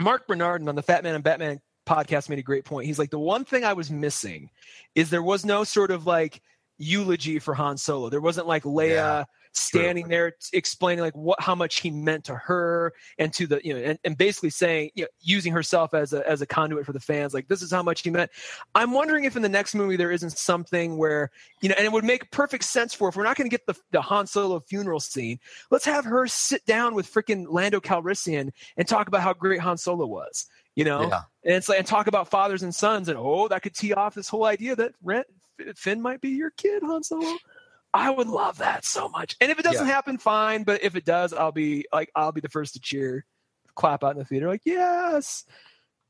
Marc Bernardin on the Fatman on Batman podcast made a great point. He's like, the one thing I was missing is there was no sort of like eulogy for Han Solo. There wasn't like Leia Yeah, standing there explaining like what how much he meant to her and to the you know and, and basically saying you know using herself as a as a conduit for the fans like this is how much he meant. I'm wondering if in the next movie there isn't something where you know and it would make perfect sense for if we're not going to get the, the han solo funeral scene let's have her sit down with freaking lando calrissian and talk about how great han solo was you know? Yeah. and it's like and talk about fathers and sons and oh that could tee off this whole idea that Ren, finn might be your kid han solo I would love that so much. And if it doesn't happen, fine. But if it does, I'll be like, I'll be the first to cheer, clap out in the theater, like, yes,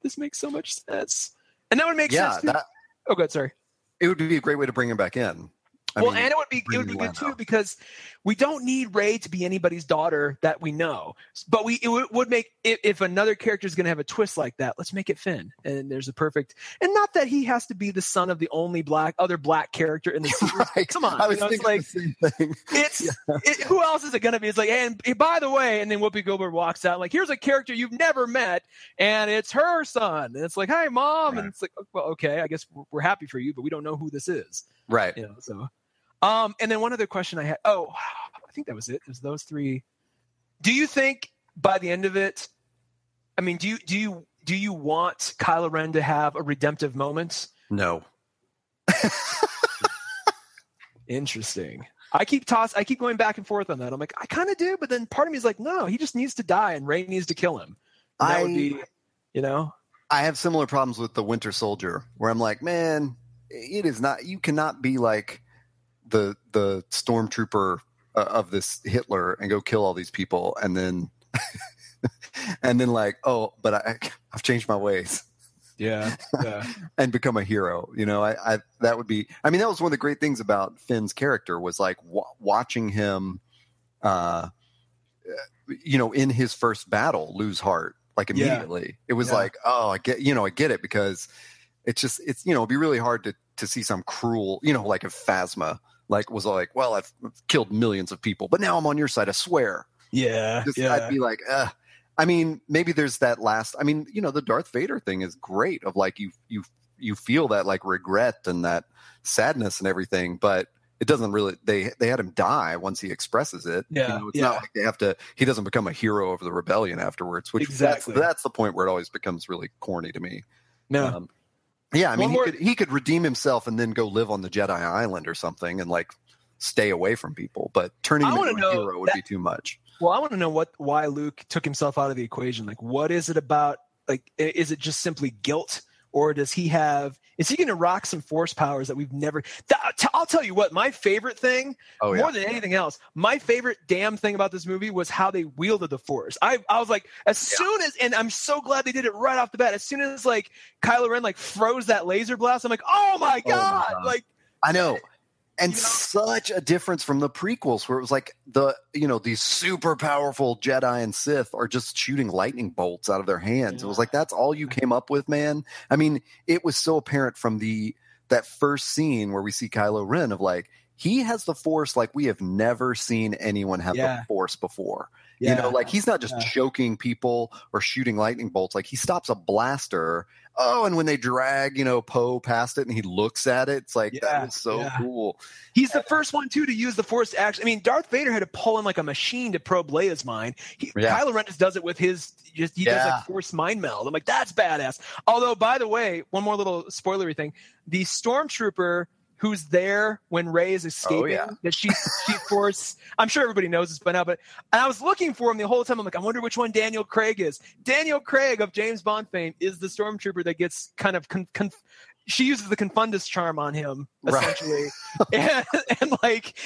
this makes so much sense. And that would make Yeah, sense. That oh, good. Sorry. it would be a great way to bring him back in. I well, mean, and it would be it would be good too because we don't need Rey to be anybody's daughter that we know. But we it would, would make if, if another character is going to have a twist like that, let's make it Finn. And there's a perfect and not that he has to be the son of the only black other black character in the series. right. Come on, I was you know, thinking like the same thing. it's it, who else is it going to be? It's like, and by the way, and then Whoopi Goldberg walks out like, here's a character you've never met, and it's her son, and it's like, hey, mom, Right. and it's like, oh, well, okay, I guess we're- we're happy for you, but we don't know who this is. Right. You know, so um and then one other question I had oh I think that was it. It was those three. Do you think by the end of it I mean do you do you do you want Kylo Ren to have a redemptive moment? No. Interesting. I keep toss. I keep going back and forth on that. I'm like, I kind of do, but then part of me is like, no, he just needs to die, and Rey needs to kill him. And that I would be, you know, I have similar problems with the Winter Soldier, where I'm like, man, it is not. You cannot be like the the stormtrooper uh, of this Hitler and go kill all these people, and then and then like, oh, but I, I've changed my ways yeah, yeah, and become a hero. You know, I, I that would be. I mean, that was one of the great things about Finn's character was like w- watching him, uh, you know, in his first battle lose heart like Yeah. immediately. It was Yeah. like, oh, I get, you know, I get it because it's just it's you know it'd be really hard to to see some cruel, you know, like if Phasma like was like, well, I've killed millions of people, but now I'm on your side. I swear. yeah, Just, yeah. I'd be like, uh I mean, maybe there's that last. I mean, you know, the Darth Vader thing is great. Of like you you you feel that like regret and that sadness and everything, but it doesn't really. They they had him die once he expresses it. Yeah, you know, it's yeah. not like they have to. He doesn't become a hero of the rebellion afterwards. Which Exactly. that's, that's the point where it always becomes really corny to me. no, Um, yeah, I mean, One he more- could he could redeem himself and then go live on the Jedi Island or something and like stay away from people. But turning I him into a hero would that- be too much. Well, I want to know what why Luke took himself out of the equation. Like, what is it about? Like, is it just simply guilt, or does he have? Is he going to rock some force powers that we've never? Th- t- I'll tell you what. My favorite thing, Oh yeah. more than anything else, my favorite damn thing about this movie was how they wielded the force. I I was like, as soon as, and I'm so glad they did it right off the bat. As soon as like Kylo Ren like froze that laser blast, I'm like, oh my Oh my god! God. Like, I know. And You know? such a difference from the prequels where it was like the you know these super powerful Jedi and Sith are just shooting lightning bolts out of their hands. It was like that's all you came up with, man. I mean, it was so apparent from the that first scene where we see Kylo Ren of like he has the force like we have never seen anyone have Yeah. the force before. Yeah, You know, like he's not just Yeah. choking people or shooting lightning bolts. Like he stops a blaster. Oh, and when they drag, you know, Poe past it and he looks at it, it's like Yeah, that was so yeah. cool. He's the first one too to use the force actually. I mean, Darth Vader had to pull in like a machine to probe Leia's mind. He, Yeah. Kylo Ren just does it with his. Just he does like force mind meld. I'm like, that's badass. Although, by the way, one more little spoilery thing: the stormtrooper who's there when Rey is escaping, Oh, yeah. that she she force. I'm sure everybody knows this by now, but and I was looking for him the whole time. I'm like, I wonder which one Daniel Craig is. Daniel Craig of James Bond fame is the stormtrooper that gets kind of con, con, she uses the confundus charm on him Right. essentially and, and like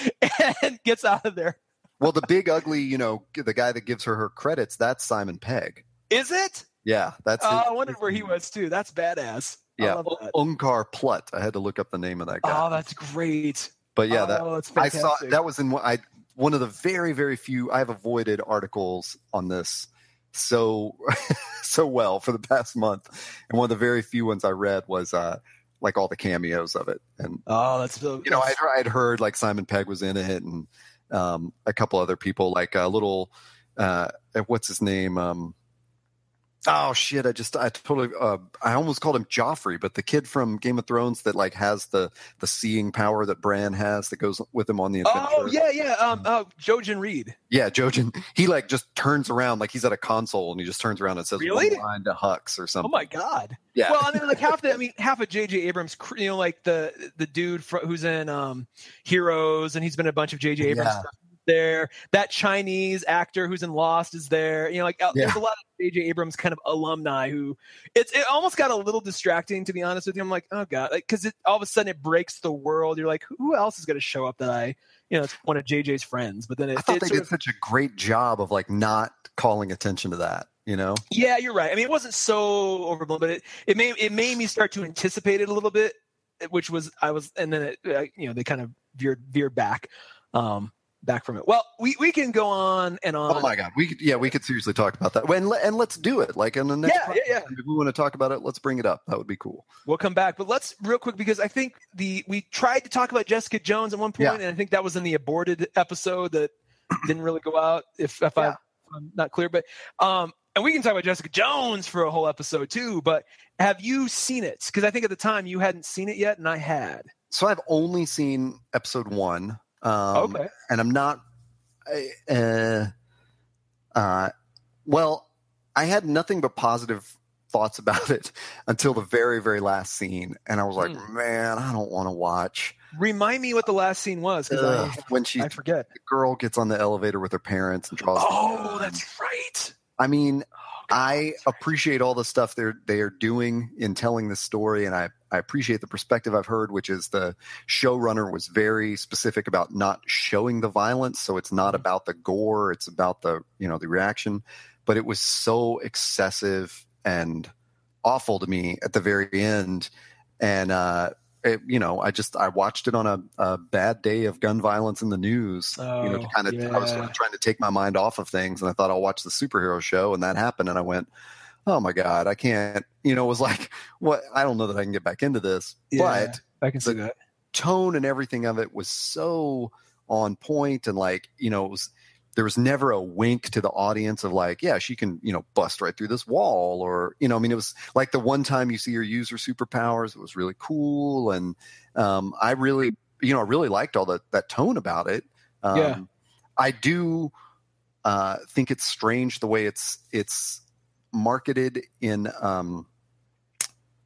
and gets out of there Well, the big ugly, you know, the guy that gives her her credits, that's Simon Pegg. is it Yeah, that's. oh, his- i wondered where he was too that's badass Yeah, love that. Unkar Plutt. I had to look up the name of that guy. oh that's great but yeah, that oh, that's I saw that was in one- I one of the very very few I've avoided articles on this so so well for the past month, and one of the very few ones I read was uh like all the cameos of it, and oh that's so you know I'd, I'd heard like Simon Pegg was in it, and um a couple other people like a little uh what's his name um. Oh shit! I just I totally uh, I almost called him Joffrey, but the kid from Game of Thrones that like has the the seeing power that Bran has that goes with him on the adventure. oh yeah yeah um oh jojen reed Yeah, Jojen. He like just turns around like he's at a console and he just turns around and says Really? one line to Hux or something. oh my god yeah. well, I mean, like half the, I mean, half of J.J. Abrams, you know, like the the dude fr- who's in um, Heroes, and he's been a bunch of J.J. Abrams Yeah. stuff. There, that Chinese actor who's in Lost is there. You know, like uh, there's a lot of J.J. Abrams kind of alumni who it's it almost got a little distracting to be honest with you. I'm like, oh god, like because it all of a sudden it breaks the world. You're like, who else is going to show up that I, you know, it's one of J.J.'s friends. But then it, I thought it they did of- such a great job of like not calling attention to that, you know? Yeah, you're right. I mean, it wasn't so overblown, but it it made it made me start to anticipate it a little bit, which was I was, and then it, uh, you know they kind of veered veered back, um, back from it. Well, we we can go on and on. Oh my god, we could yeah, we could seriously talk about that. And, and let's do it. Like in the next Yeah, yeah, yeah. if we want to talk about it, let's bring it up. That would be cool. We'll come back, but let's real quick because I think the we tried to talk about Jessica Jones at one point, Yeah. and I think that was in the aborted episode that didn't really go out. If if I, Yeah. I'm not clear, but um, and we can talk about Jessica Jones for a whole episode too. But have you seen it? Because I think at the time you hadn't seen it yet, and I had. so I've only seen episode one. Um, okay. and I'm not. Uh, uh, well, I had nothing but positive thoughts about it until the very, very last scene, and I was like, Hmm. man, I don't want to watch. Remind me what the last scene was I, when she I forget. the girl gets on the elevator with her parents and draws. Oh, that's right. I mean, I appreciate all the stuff they're they are doing in telling this story, and I I appreciate the perspective I've heard, which is the showrunner was very specific about not showing the violence, so it's not Mhm. about the gore, it's about the you know the reaction, but it was so excessive and awful to me at the very end, and uh, it, you know I just I watched it on a, a bad day of gun violence in the news, you know, Oh, kind of I was yeah. of trying to take my mind off of things, and I thought I'll watch the superhero show, and that happened, and I went, oh my god, I can't, you know, it was like, what? I don't know that I can get back into this, Yeah. but I can see that. tone and everything of it was so on point, and like, you know, it was. There was never a wink to the audience of like, yeah, she can, you know, bust right through this wall, or you know, I mean, it was like the one time you see her use her superpowers, it was really cool, and um, I really, you know, I really liked all that that tone about it. Um, Yeah. I do uh, think it's strange the way it's it's marketed in, um,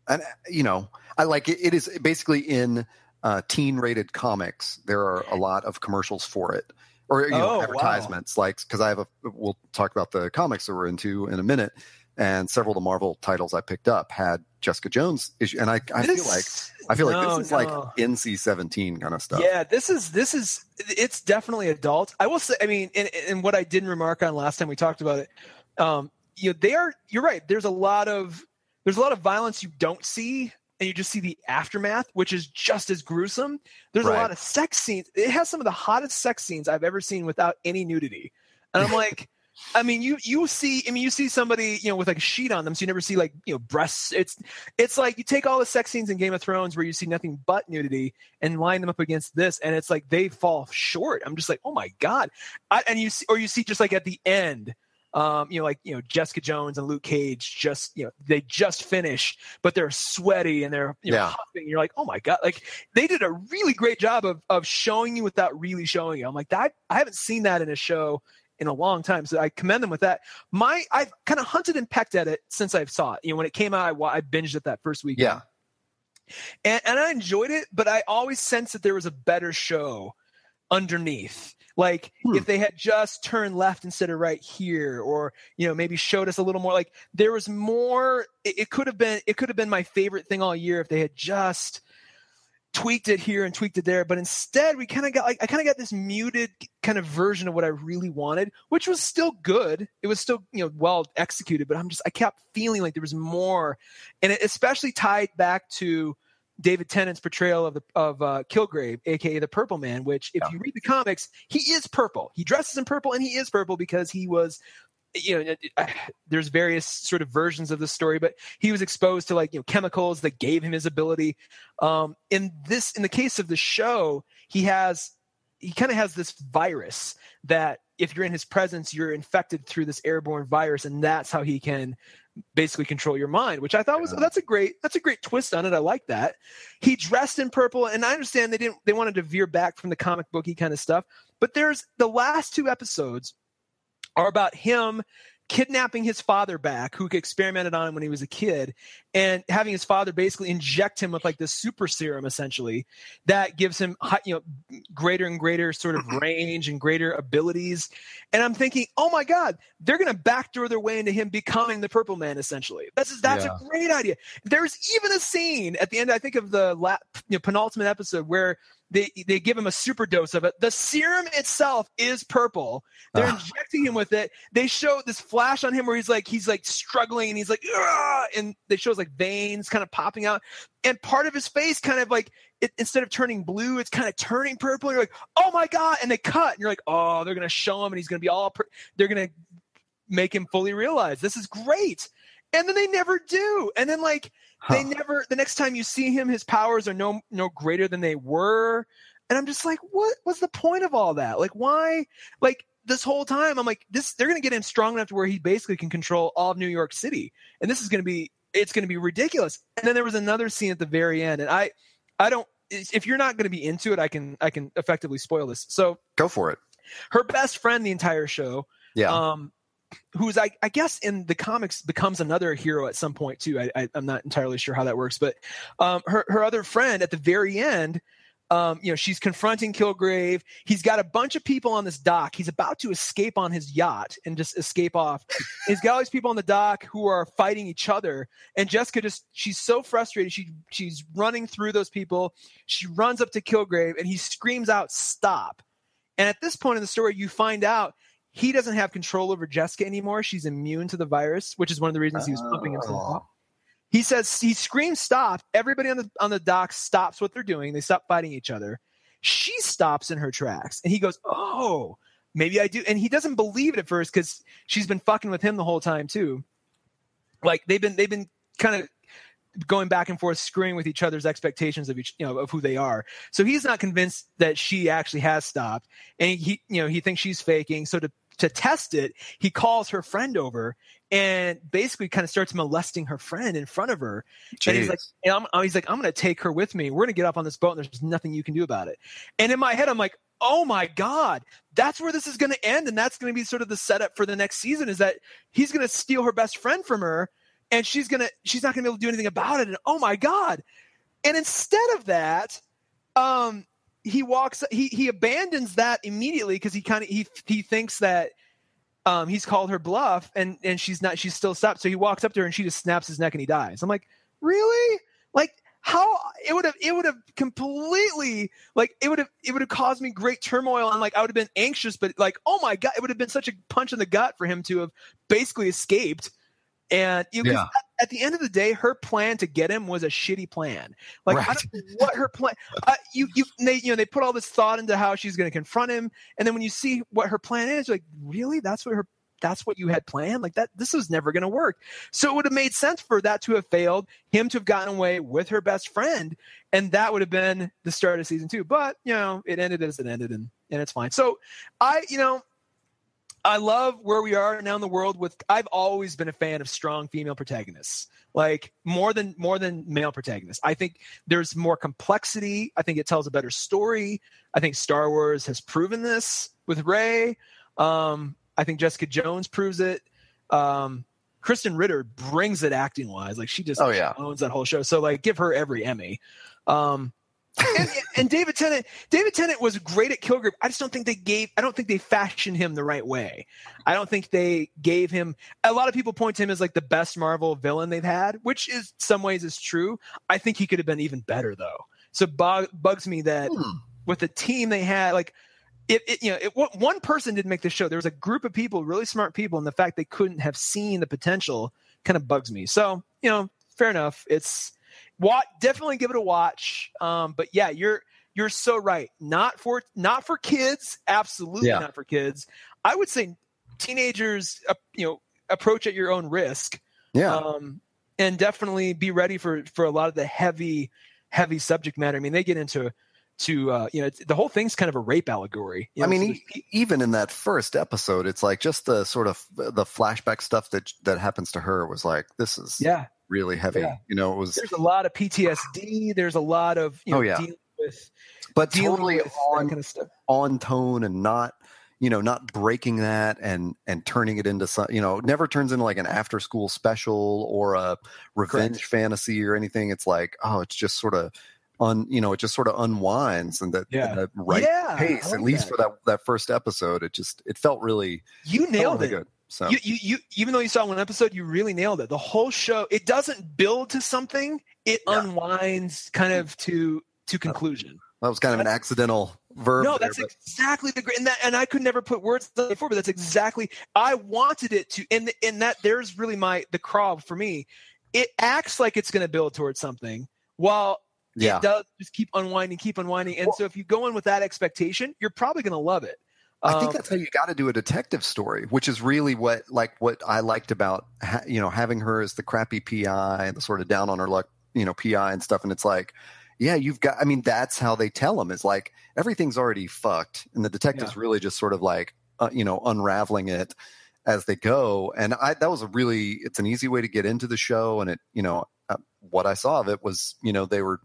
and you know, I like it. It is basically in uh, teen rated comics. There are a lot of commercials for it, or you know, Oh, wow. advertisements. Like because I have a, we'll talk about the comics that we're into in a minute. And several of the Marvel titles I picked up had Jessica Jones issue, and I, I feel like This- I feel like this is like. NC seventeen kind of stuff. Yeah, this is this is it's definitely adult. I will say, I mean, and, and what I didn't remark on last time we talked about it, um, you know, they are. You're right. There's a lot of there's a lot of violence you don't see, and you just see the aftermath, which is just as gruesome. There's a lot of sex scenes. It has some of the hottest sex scenes I've ever seen without any nudity, and I'm like. I mean, you you see, I mean, you see somebody, you know, with like a sheet on them, so you never see like, you know, breasts. It's it's like you take all the sex scenes in Game of Thrones where you see nothing but nudity and line them up against this, and it's like they fall short. I'm just like, oh my god, I, and you see, or you see just like at the end, um, you know, like you know, Jessica Jones and Luke Cage just, you know, they just finished, but they're sweaty and they're you know, Yeah. huffing. You're like, oh my god, like they did a really great job of of showing you without really showing you. I'm like, that I haven't seen that in a show in a long time. So I commend them with that. My I've kind of hunted and pecked at it since I saw it. You know, when it came out, I, I binged it that first week. Yeah. and, and I enjoyed it, but I always sensed that there was a better show underneath. Like Hmm. if they had just turned left instead of right here, or you know maybe showed us a little more. Like there was more. It, it could have been. It could have been my favorite thing all year if they had just tweaked it here and tweaked it there. But instead, we kind of got like I kind of got this muted kind of version of what I really wanted, which was still good. It was still you know well executed, but I'm just I kept feeling like there was more, and it especially tied back to David Tennant's portrayal of the of uh, Kilgrave, aka the Purple Man. Which, if Yeah. you read the comics, he is purple. He dresses in purple, and he is purple because he was. You know, there's various sort of versions of the story, but he was exposed to like you know chemicals that gave him his ability. Um, in this, in the case of the show, he has he kind of has this virus that if you're in his presence, you're infected through this airborne virus, and that's how he can basically control your mind. Which I thought was Yeah. that's a great that's a great twist on it. I like that. He dressed in purple, and I understand they didn't they wanted to veer back from the comic booky kind of stuff, but there's the last two episodes are about him kidnapping his father back who experimented on him when he was a kid and having his father basically inject him with like this super serum essentially that gives him you know greater and greater sort of mm-hmm. range and greater abilities. And i'm thinking oh my god they're going to backdoor their way into him becoming the purple man essentially. That's that's Yeah. a great idea. There's even a scene at the end i think of the la- you know, penultimate episode where they they give him a super dose of it. The serum itself is purple. They're injecting him with it. They show this flash on him where he's like he's like struggling and he's like "Ugh," and they shows like veins kind of popping out. And part of his face kind of like it, instead of turning blue it's kind of turning purple. You're like oh my god and they cut and you're like oh they're gonna show him and he's gonna be all pur- they're gonna make him fully realize this is great and then they never do and then like they never the next time you see him his powers are no no greater than they were and i'm just like what was the point of all that like why like this whole time i'm like this they're going to get him strong enough to where he basically can control all of new york city and this is going to be it's going to be ridiculous and then there was another scene at the very end and i i don't if you're not going to be into it, I can I can effectively spoil this. So Go for it. her best friend the entire show, Yeah. um, who's I, I guess in the comics becomes another hero at some point too. I, I I'm not entirely sure how that works, but um, her her other friend at the very end. Um, you know, she's confronting Kilgrave. He's got a bunch of people on this dock. He's about to escape on his yacht and just escape off. He's got all these people on the dock who are fighting each other. And Jessica just she's so frustrated. She she's running through those people. She runs up to Kilgrave and he screams out, "Stop!" And at this point in the story, you find out he doesn't have control over Jessica anymore. She's immune to the virus, which is one of the reasons he was pumping himself Oh. up. He says he screams stop. Everybody on the on the dock stops what they're doing. They stop fighting each other. She stops in her tracks, and he goes, "Oh, maybe I do." And he doesn't believe it at first because she's been fucking with him the whole time too. Like they've been they've been kind of going back and forth screwing with each other's expectations of each you know of who they are. So he's not convinced that she actually has stopped. And he you know he thinks she's faking. So to to test it he calls her friend over and basically kind of starts molesting her friend in front of her. And he's like and I'm, he's like i'm gonna take her with me. We're gonna get up on this boat and there's nothing you can do about it. And in my head i'm like oh my god that's where this is gonna end and that's gonna be sort of the setup for the next season is that he's gonna steal her best friend from her and she's gonna she's not gonna be able to do anything about it. And oh my god. And instead of that um he walks he he abandons that immediately because he kind of he he thinks that um he's called her bluff and and she's not she's still stopped so he walks up to her and she just snaps his neck and he dies. I'm like really? Like how it would have it would have completely like it would have it would have caused me great turmoil and like i would have been anxious but like oh my god it would have been such a punch in the gut for him to have basically escaped and you know, Yeah. at, the end of the day, her plan to get him was a shitty plan. Like I don't know what her plan. Uh, you you they you know they put all this thought into how she's going to confront him, and then when you see what her plan is, you're like really that's what her that's what you had planned. Like that this was never going to work. So it would have made sense for that to have failed, him to have gotten away with her best friend, and that would have been the start of season two. But you know it ended as it ended, and and it's fine. So I you know I love where we are now in the world with I've always been a fan of strong female protagonists. Like more than more than male protagonists. I think there's more complexity. I think it tells a better story. I think Star Wars has proven this with Rey. Um, I think Jessica Jones proves it. Um, Krysten Ritter brings it acting wise. Like she just Oh, yeah. owns that whole show. So like give her every Emmy. Um, and, and David Tennant, David Tennant was great at Kilgrave. I just don't think they gave. I don't think they fashioned him the right way. I don't think they gave him. A lot of people point to him as like the best Marvel villain they've had, which is some ways is true. I think he could have been even better though. So bug, bugs me that Hmm. with the team they had, like it, it you know, it, one person didn't make the show. There was a group of people, really smart people, and the fact they couldn't have seen the potential kind of bugs me. So you know, fair enough. It's what definitely give it a watch. Um, but yeah, you're you're so right. Not for not for kids. Absolutely Yeah. not for kids. I would say teenagers, uh, you know, approach at your own risk. Yeah. Um, and definitely be ready for for a lot of the heavy heavy subject matter. I mean, they get into to uh, you know the whole thing's kind of a rape allegory. you I mean, so e- even in that first episode, it's like just the sort of the flashback stuff that that happens to her was like, this is yeah, really heavy. Yeah. You know, it was, there's a lot of PTSD. There's a lot of you oh, know Oh, yeah. dealing with but dealing totally with on kind of stuff. on tone and not, you know, not breaking that and and turning it into some, you know, never turns into like an after school special or a revenge Correct. fantasy or anything. It's like, oh, it's just sort of un, you know, it just sort of unwinds and that, Yeah. right yeah, pace. like At least that. for that that first episode, it just it felt really you nailed really it. good. So You, you, you, even though you saw one episode, you really nailed it. The whole show, it doesn't build to something; it Yeah. unwinds kind of to to conclusion. that was kind of an accidental verb. No, there, that's but- exactly the great, and that, and I could never put words before, but that's exactly. I wanted it to, and and that there's really my the crawl for me. It acts like it's going to build towards something, while yeah. it does just keep unwinding, keep unwinding. And Well- so, if you go in with that expectation, you're probably going to love it. I think Um, that's how you got to do a detective story, which is really what like what I liked about ha- you know having her as the crappy PI and the sort of down on her luck you know PI and stuff. And it's like, yeah, you've got. I mean, that's how they tell them. Is like everything's already fucked, and the detective's really just sort of like uh, you know unraveling it as they go. And I that was a really it's an easy way to get into the show, and it you know uh, what I saw of it was you know they were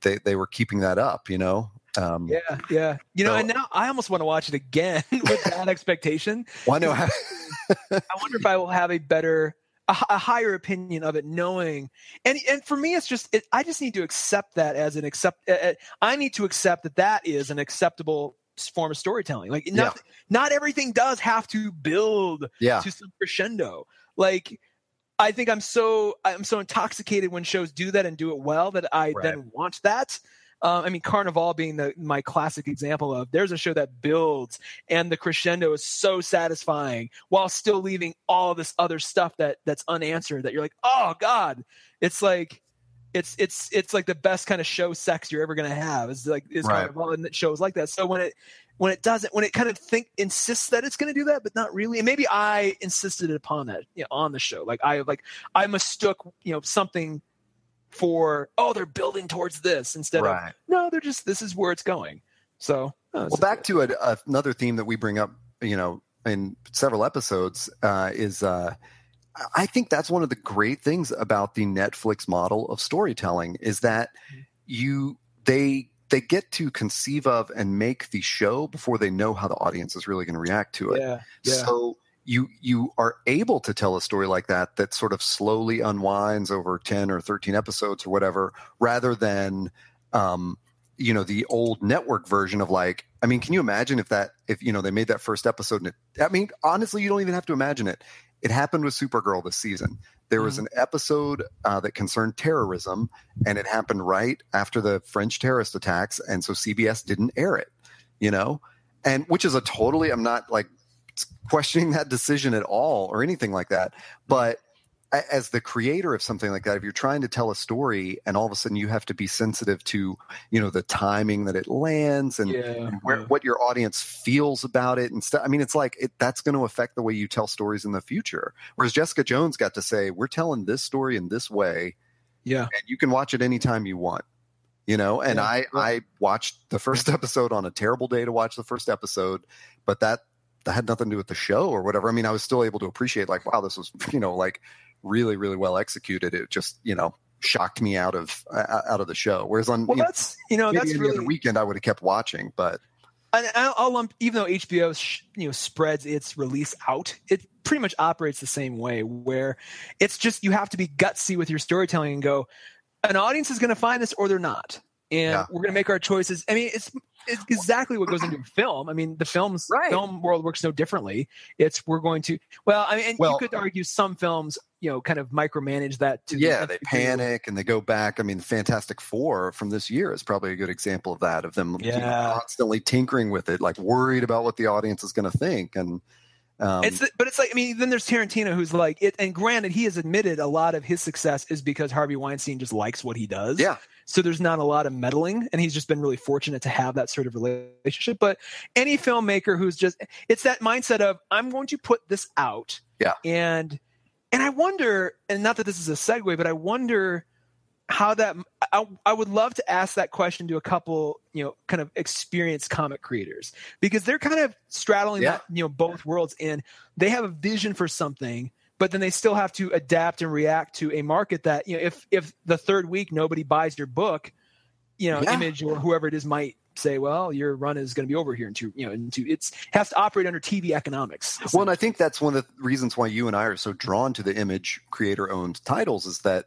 they they were keeping that up. You know. Um, yeah, yeah. You know, so, and now I almost want to watch it again with that expectation. Well, I know. I wonder if I will have a better, a, a, higher opinion of it, knowing. And and for me, it's just it, I just need to accept that as an accept. Uh I need to accept that that is an acceptable form of storytelling. Like not yeah. not everything does have to build yeah. to some crescendo. Like I think I'm so I'm so intoxicated when shows do that and do it well that I right. then want that. Uh, I mean, Carnivàle being the my classic example of there's a show that builds and the crescendo is so satisfying while still leaving all this other stuff that that's unanswered that you're like, oh god, it's like it's it's it's like the best kind of show sex you're ever gonna have. It's like it's right. Carnivàle and shows like that. So when it when it doesn't, when it kind of think insists that it's going to do that, but not really. And maybe I insisted upon that you know, on the show. Like I like I mistook you know something for oh they're building towards this instead right. of no they're just this is where it's going. So well, back to a, another theme that we bring up, you know, in several episodes uh, is. Uh, I think that's one of the great things about the Netflix model of storytelling is that you they they get to conceive of and make the show before they know how the audience is really going to react to it. Yeah, yeah. So you you are able to tell a story like that that sort of slowly unwinds over 10 or 13 episodes or whatever rather than um, you know the old network version of like i mean can you imagine if that if you know they made that first episode and it, i mean honestly you don't even have to imagine it it happened with supergirl this season there was mm-hmm. an episode uh, that concerned terrorism, and it happened right after the French terrorist attacks, and so CBS didn't air it. You know, and which is a totally I'm not like questioning that decision at all or anything like that, but as the creator of something like that if you're trying to tell a story and all of a sudden you have to be sensitive to you know the timing that it lands and, yeah, and where, what your audience feels about it and stuff i mean it's like it, that's going to affect the way you tell stories in the future. Whereas jessica jones got to say we're telling this story in this way yeah. and you can watch it anytime you want you know? And yeah. i i watched the first episode on a terrible day to watch the first episode but that that had nothing to do with the show or whatever. I mean, I was still able to appreciate like, wow, this was, you know, like really, really well executed. It just, you know, shocked me out of uh, out of the show. Whereas on well, you that's know, you know that's really other weekend I would have kept watching, but. I'll lump, even though HBO sh- you know spreads its release out, it pretty much operates the same way. Where it's just you have to be gutsy with your storytelling and go, an audience is going to find this or they're not, and yeah. we're going to make our choices. I mean, it's it's exactly what goes into a film. I mean, the film's right. film world works no differently. It's we're going to well, I mean, well, you could argue some films you know kind of micromanage that to yeah they panic and they go back i mean fantastic four from this year is probably a good example of that of them yeah. you know, constantly tinkering with it like worried about what the audience is going to think and um, it's but it's like I mean, then there's Tarantino who's like it, and granted, he has admitted a lot of his success is because Harvey Weinstein just likes what he does. Yeah. So there's not a lot of meddling, and he's just been really fortunate to have that sort of relationship. But any filmmaker who's just it's that mindset of I'm going to put this out. Yeah. And and I wonder, and not that this is a segue, but I wonder how that I, I, would love to ask that question to a couple you know kind of experienced comic creators because they're kind of straddling yeah. that you know both worlds and they have a vision for something but then they still have to adapt and react to a market that you know if if the third week nobody buys your book you know yeah. image or whoever it is might say, well, your run is going to be over here in two, you know, in two, it's has to operate under TV economics. Well, and I think that's one of the reasons why you and I are so drawn to the image creator owned titles is that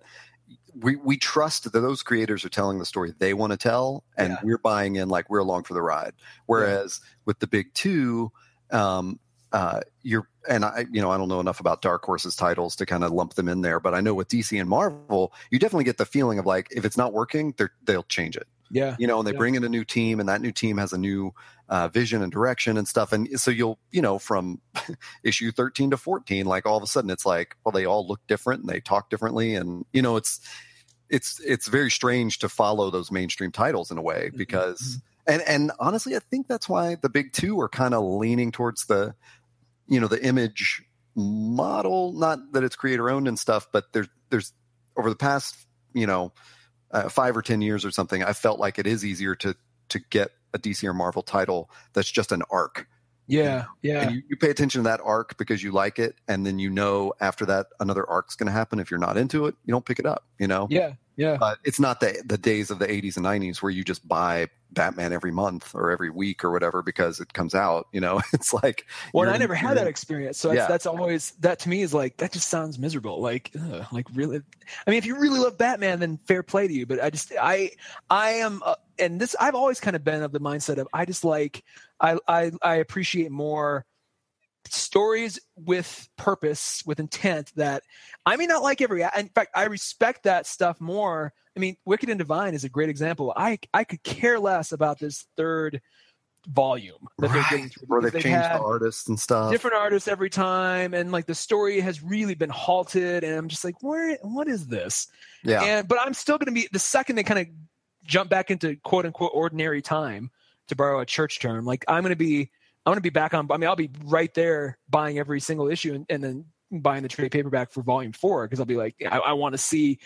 we, we trust that those creators are telling the story they want to tell and yeah. we're buying in like we're along for the ride. Whereas yeah. with the big two, um, uh, you're and I you know I don't know enough about Dark Horse's titles to kind of lump them in there, but I know with DC and Marvel, you definitely get the feeling of like if it's not working, they they'll change it. Yeah. You know, and they yeah. bring in a new team and that new team has a new uh, vision and direction and stuff. And so you'll, you know, from issue 13 to 14, like all of a sudden it's like, well, they all look different and they talk differently. And, you know, it's, it's, it's very strange to follow those mainstream titles in a way mm-hmm. because, mm-hmm. and, and honestly, I think that's why the big two are kind of leaning towards the, you know, the image model, not that it's creator owned and stuff, but there's, there's over the past, you know, uh, five or ten years or something, I felt like it is easier to to get a DC or Marvel title that's just an arc. Yeah, yeah. And you, you, pay attention to that arc because you like it, and then you know after that another arc's going to happen. If you're not into it, you don't pick it up. You know. Yeah, Yeah. But it's not the the days of the 80s and 90s where you just buy Batman every month or every week or whatever because it comes out. You know, it's like. Well, I never had that experience, so that's, Yeah. that's always that to me is like that just sounds miserable. Like, ugh, like really. I mean, if you really love Batman, then fair play to you. But I just I I am uh, and this I've always kind of been of the mindset of I just like I I I appreciate more stories with purpose with intent that i may not like every in fact i respect that stuff more i mean wicked and divine is a great example i i could care less about this third volume that they're getting Right. through Where they've they've changed the artists and stuff. different artists every time and like the story has really been halted and i'm just like where what is this yeah. and but i'm still going to be the second they kind of jump back into quote unquote ordinary time to borrow a church term like i'm going to be i'm going to be back on i mean i'll be right there buying every single issue and, and then buying the trade paperback for volume four because i'll be like i, I want to see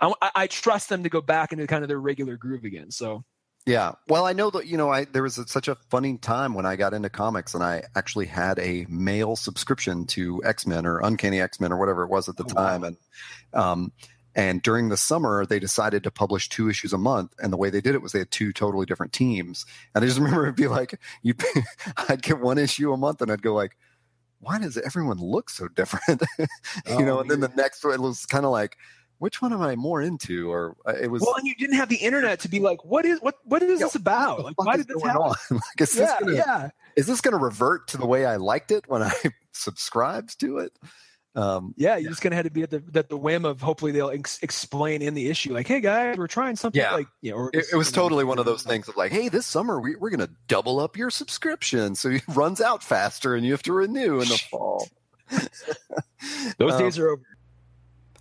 I, I- trust them to go back into kind of their regular groove again so Yeah. Well, I know that you know I there was a, such a funny time when I got into comics and I actually had a mail subscription to X Men or Uncanny X Men or whatever it was at the Oh, wow. time, and um, and during the summer they decided to publish two issues a month, and the way they did it was they had two totally different teams, and I just remember it'd be like you, I'd get one issue a month, and I'd go like. Why does everyone look so different? you Oh, know, and then the next one was kind of like, which one am I more into? Or uh, it was well and you didn't have the internet to be like what is what what is Yeah, this about like why did this happen on? like, is this gonna, yeah is this going to revert to the way I liked it when I subscribed to it? Um, Yeah, you're just gonna have to be at the at the whim of hopefully they'll ex- explain in the issue like, hey guys, we're trying something Yeah. like yeah. Or it, it was you know, totally one of those things of like, hey, this summer we, we're going to double up your subscription, so it runs out faster and you have to renew in the fall. Those Um, days are over.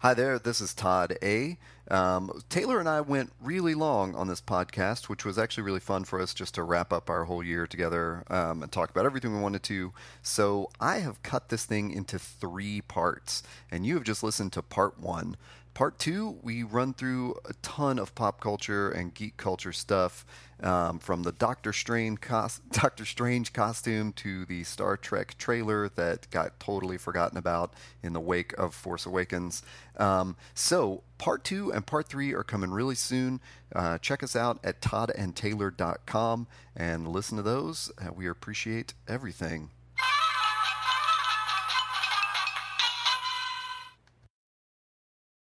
Hi there, this is Todd A. Um, Taylor and I went really long on this podcast, which was actually really fun for us just to wrap up our whole year together um, and talk about everything we wanted to. So I have cut this thing into three parts, and you have just listened to part one. Part two, we run through a ton of pop culture and geek culture stuff, um, from the Doctor Strange cos- Doctor Strange costume to the Star Trek trailer that got totally forgotten about in the wake of Force Awakens. Um, so part two and part three are coming really soon. Uh, check us out at toddandtaylor.com and listen to those. Uh, we appreciate everything.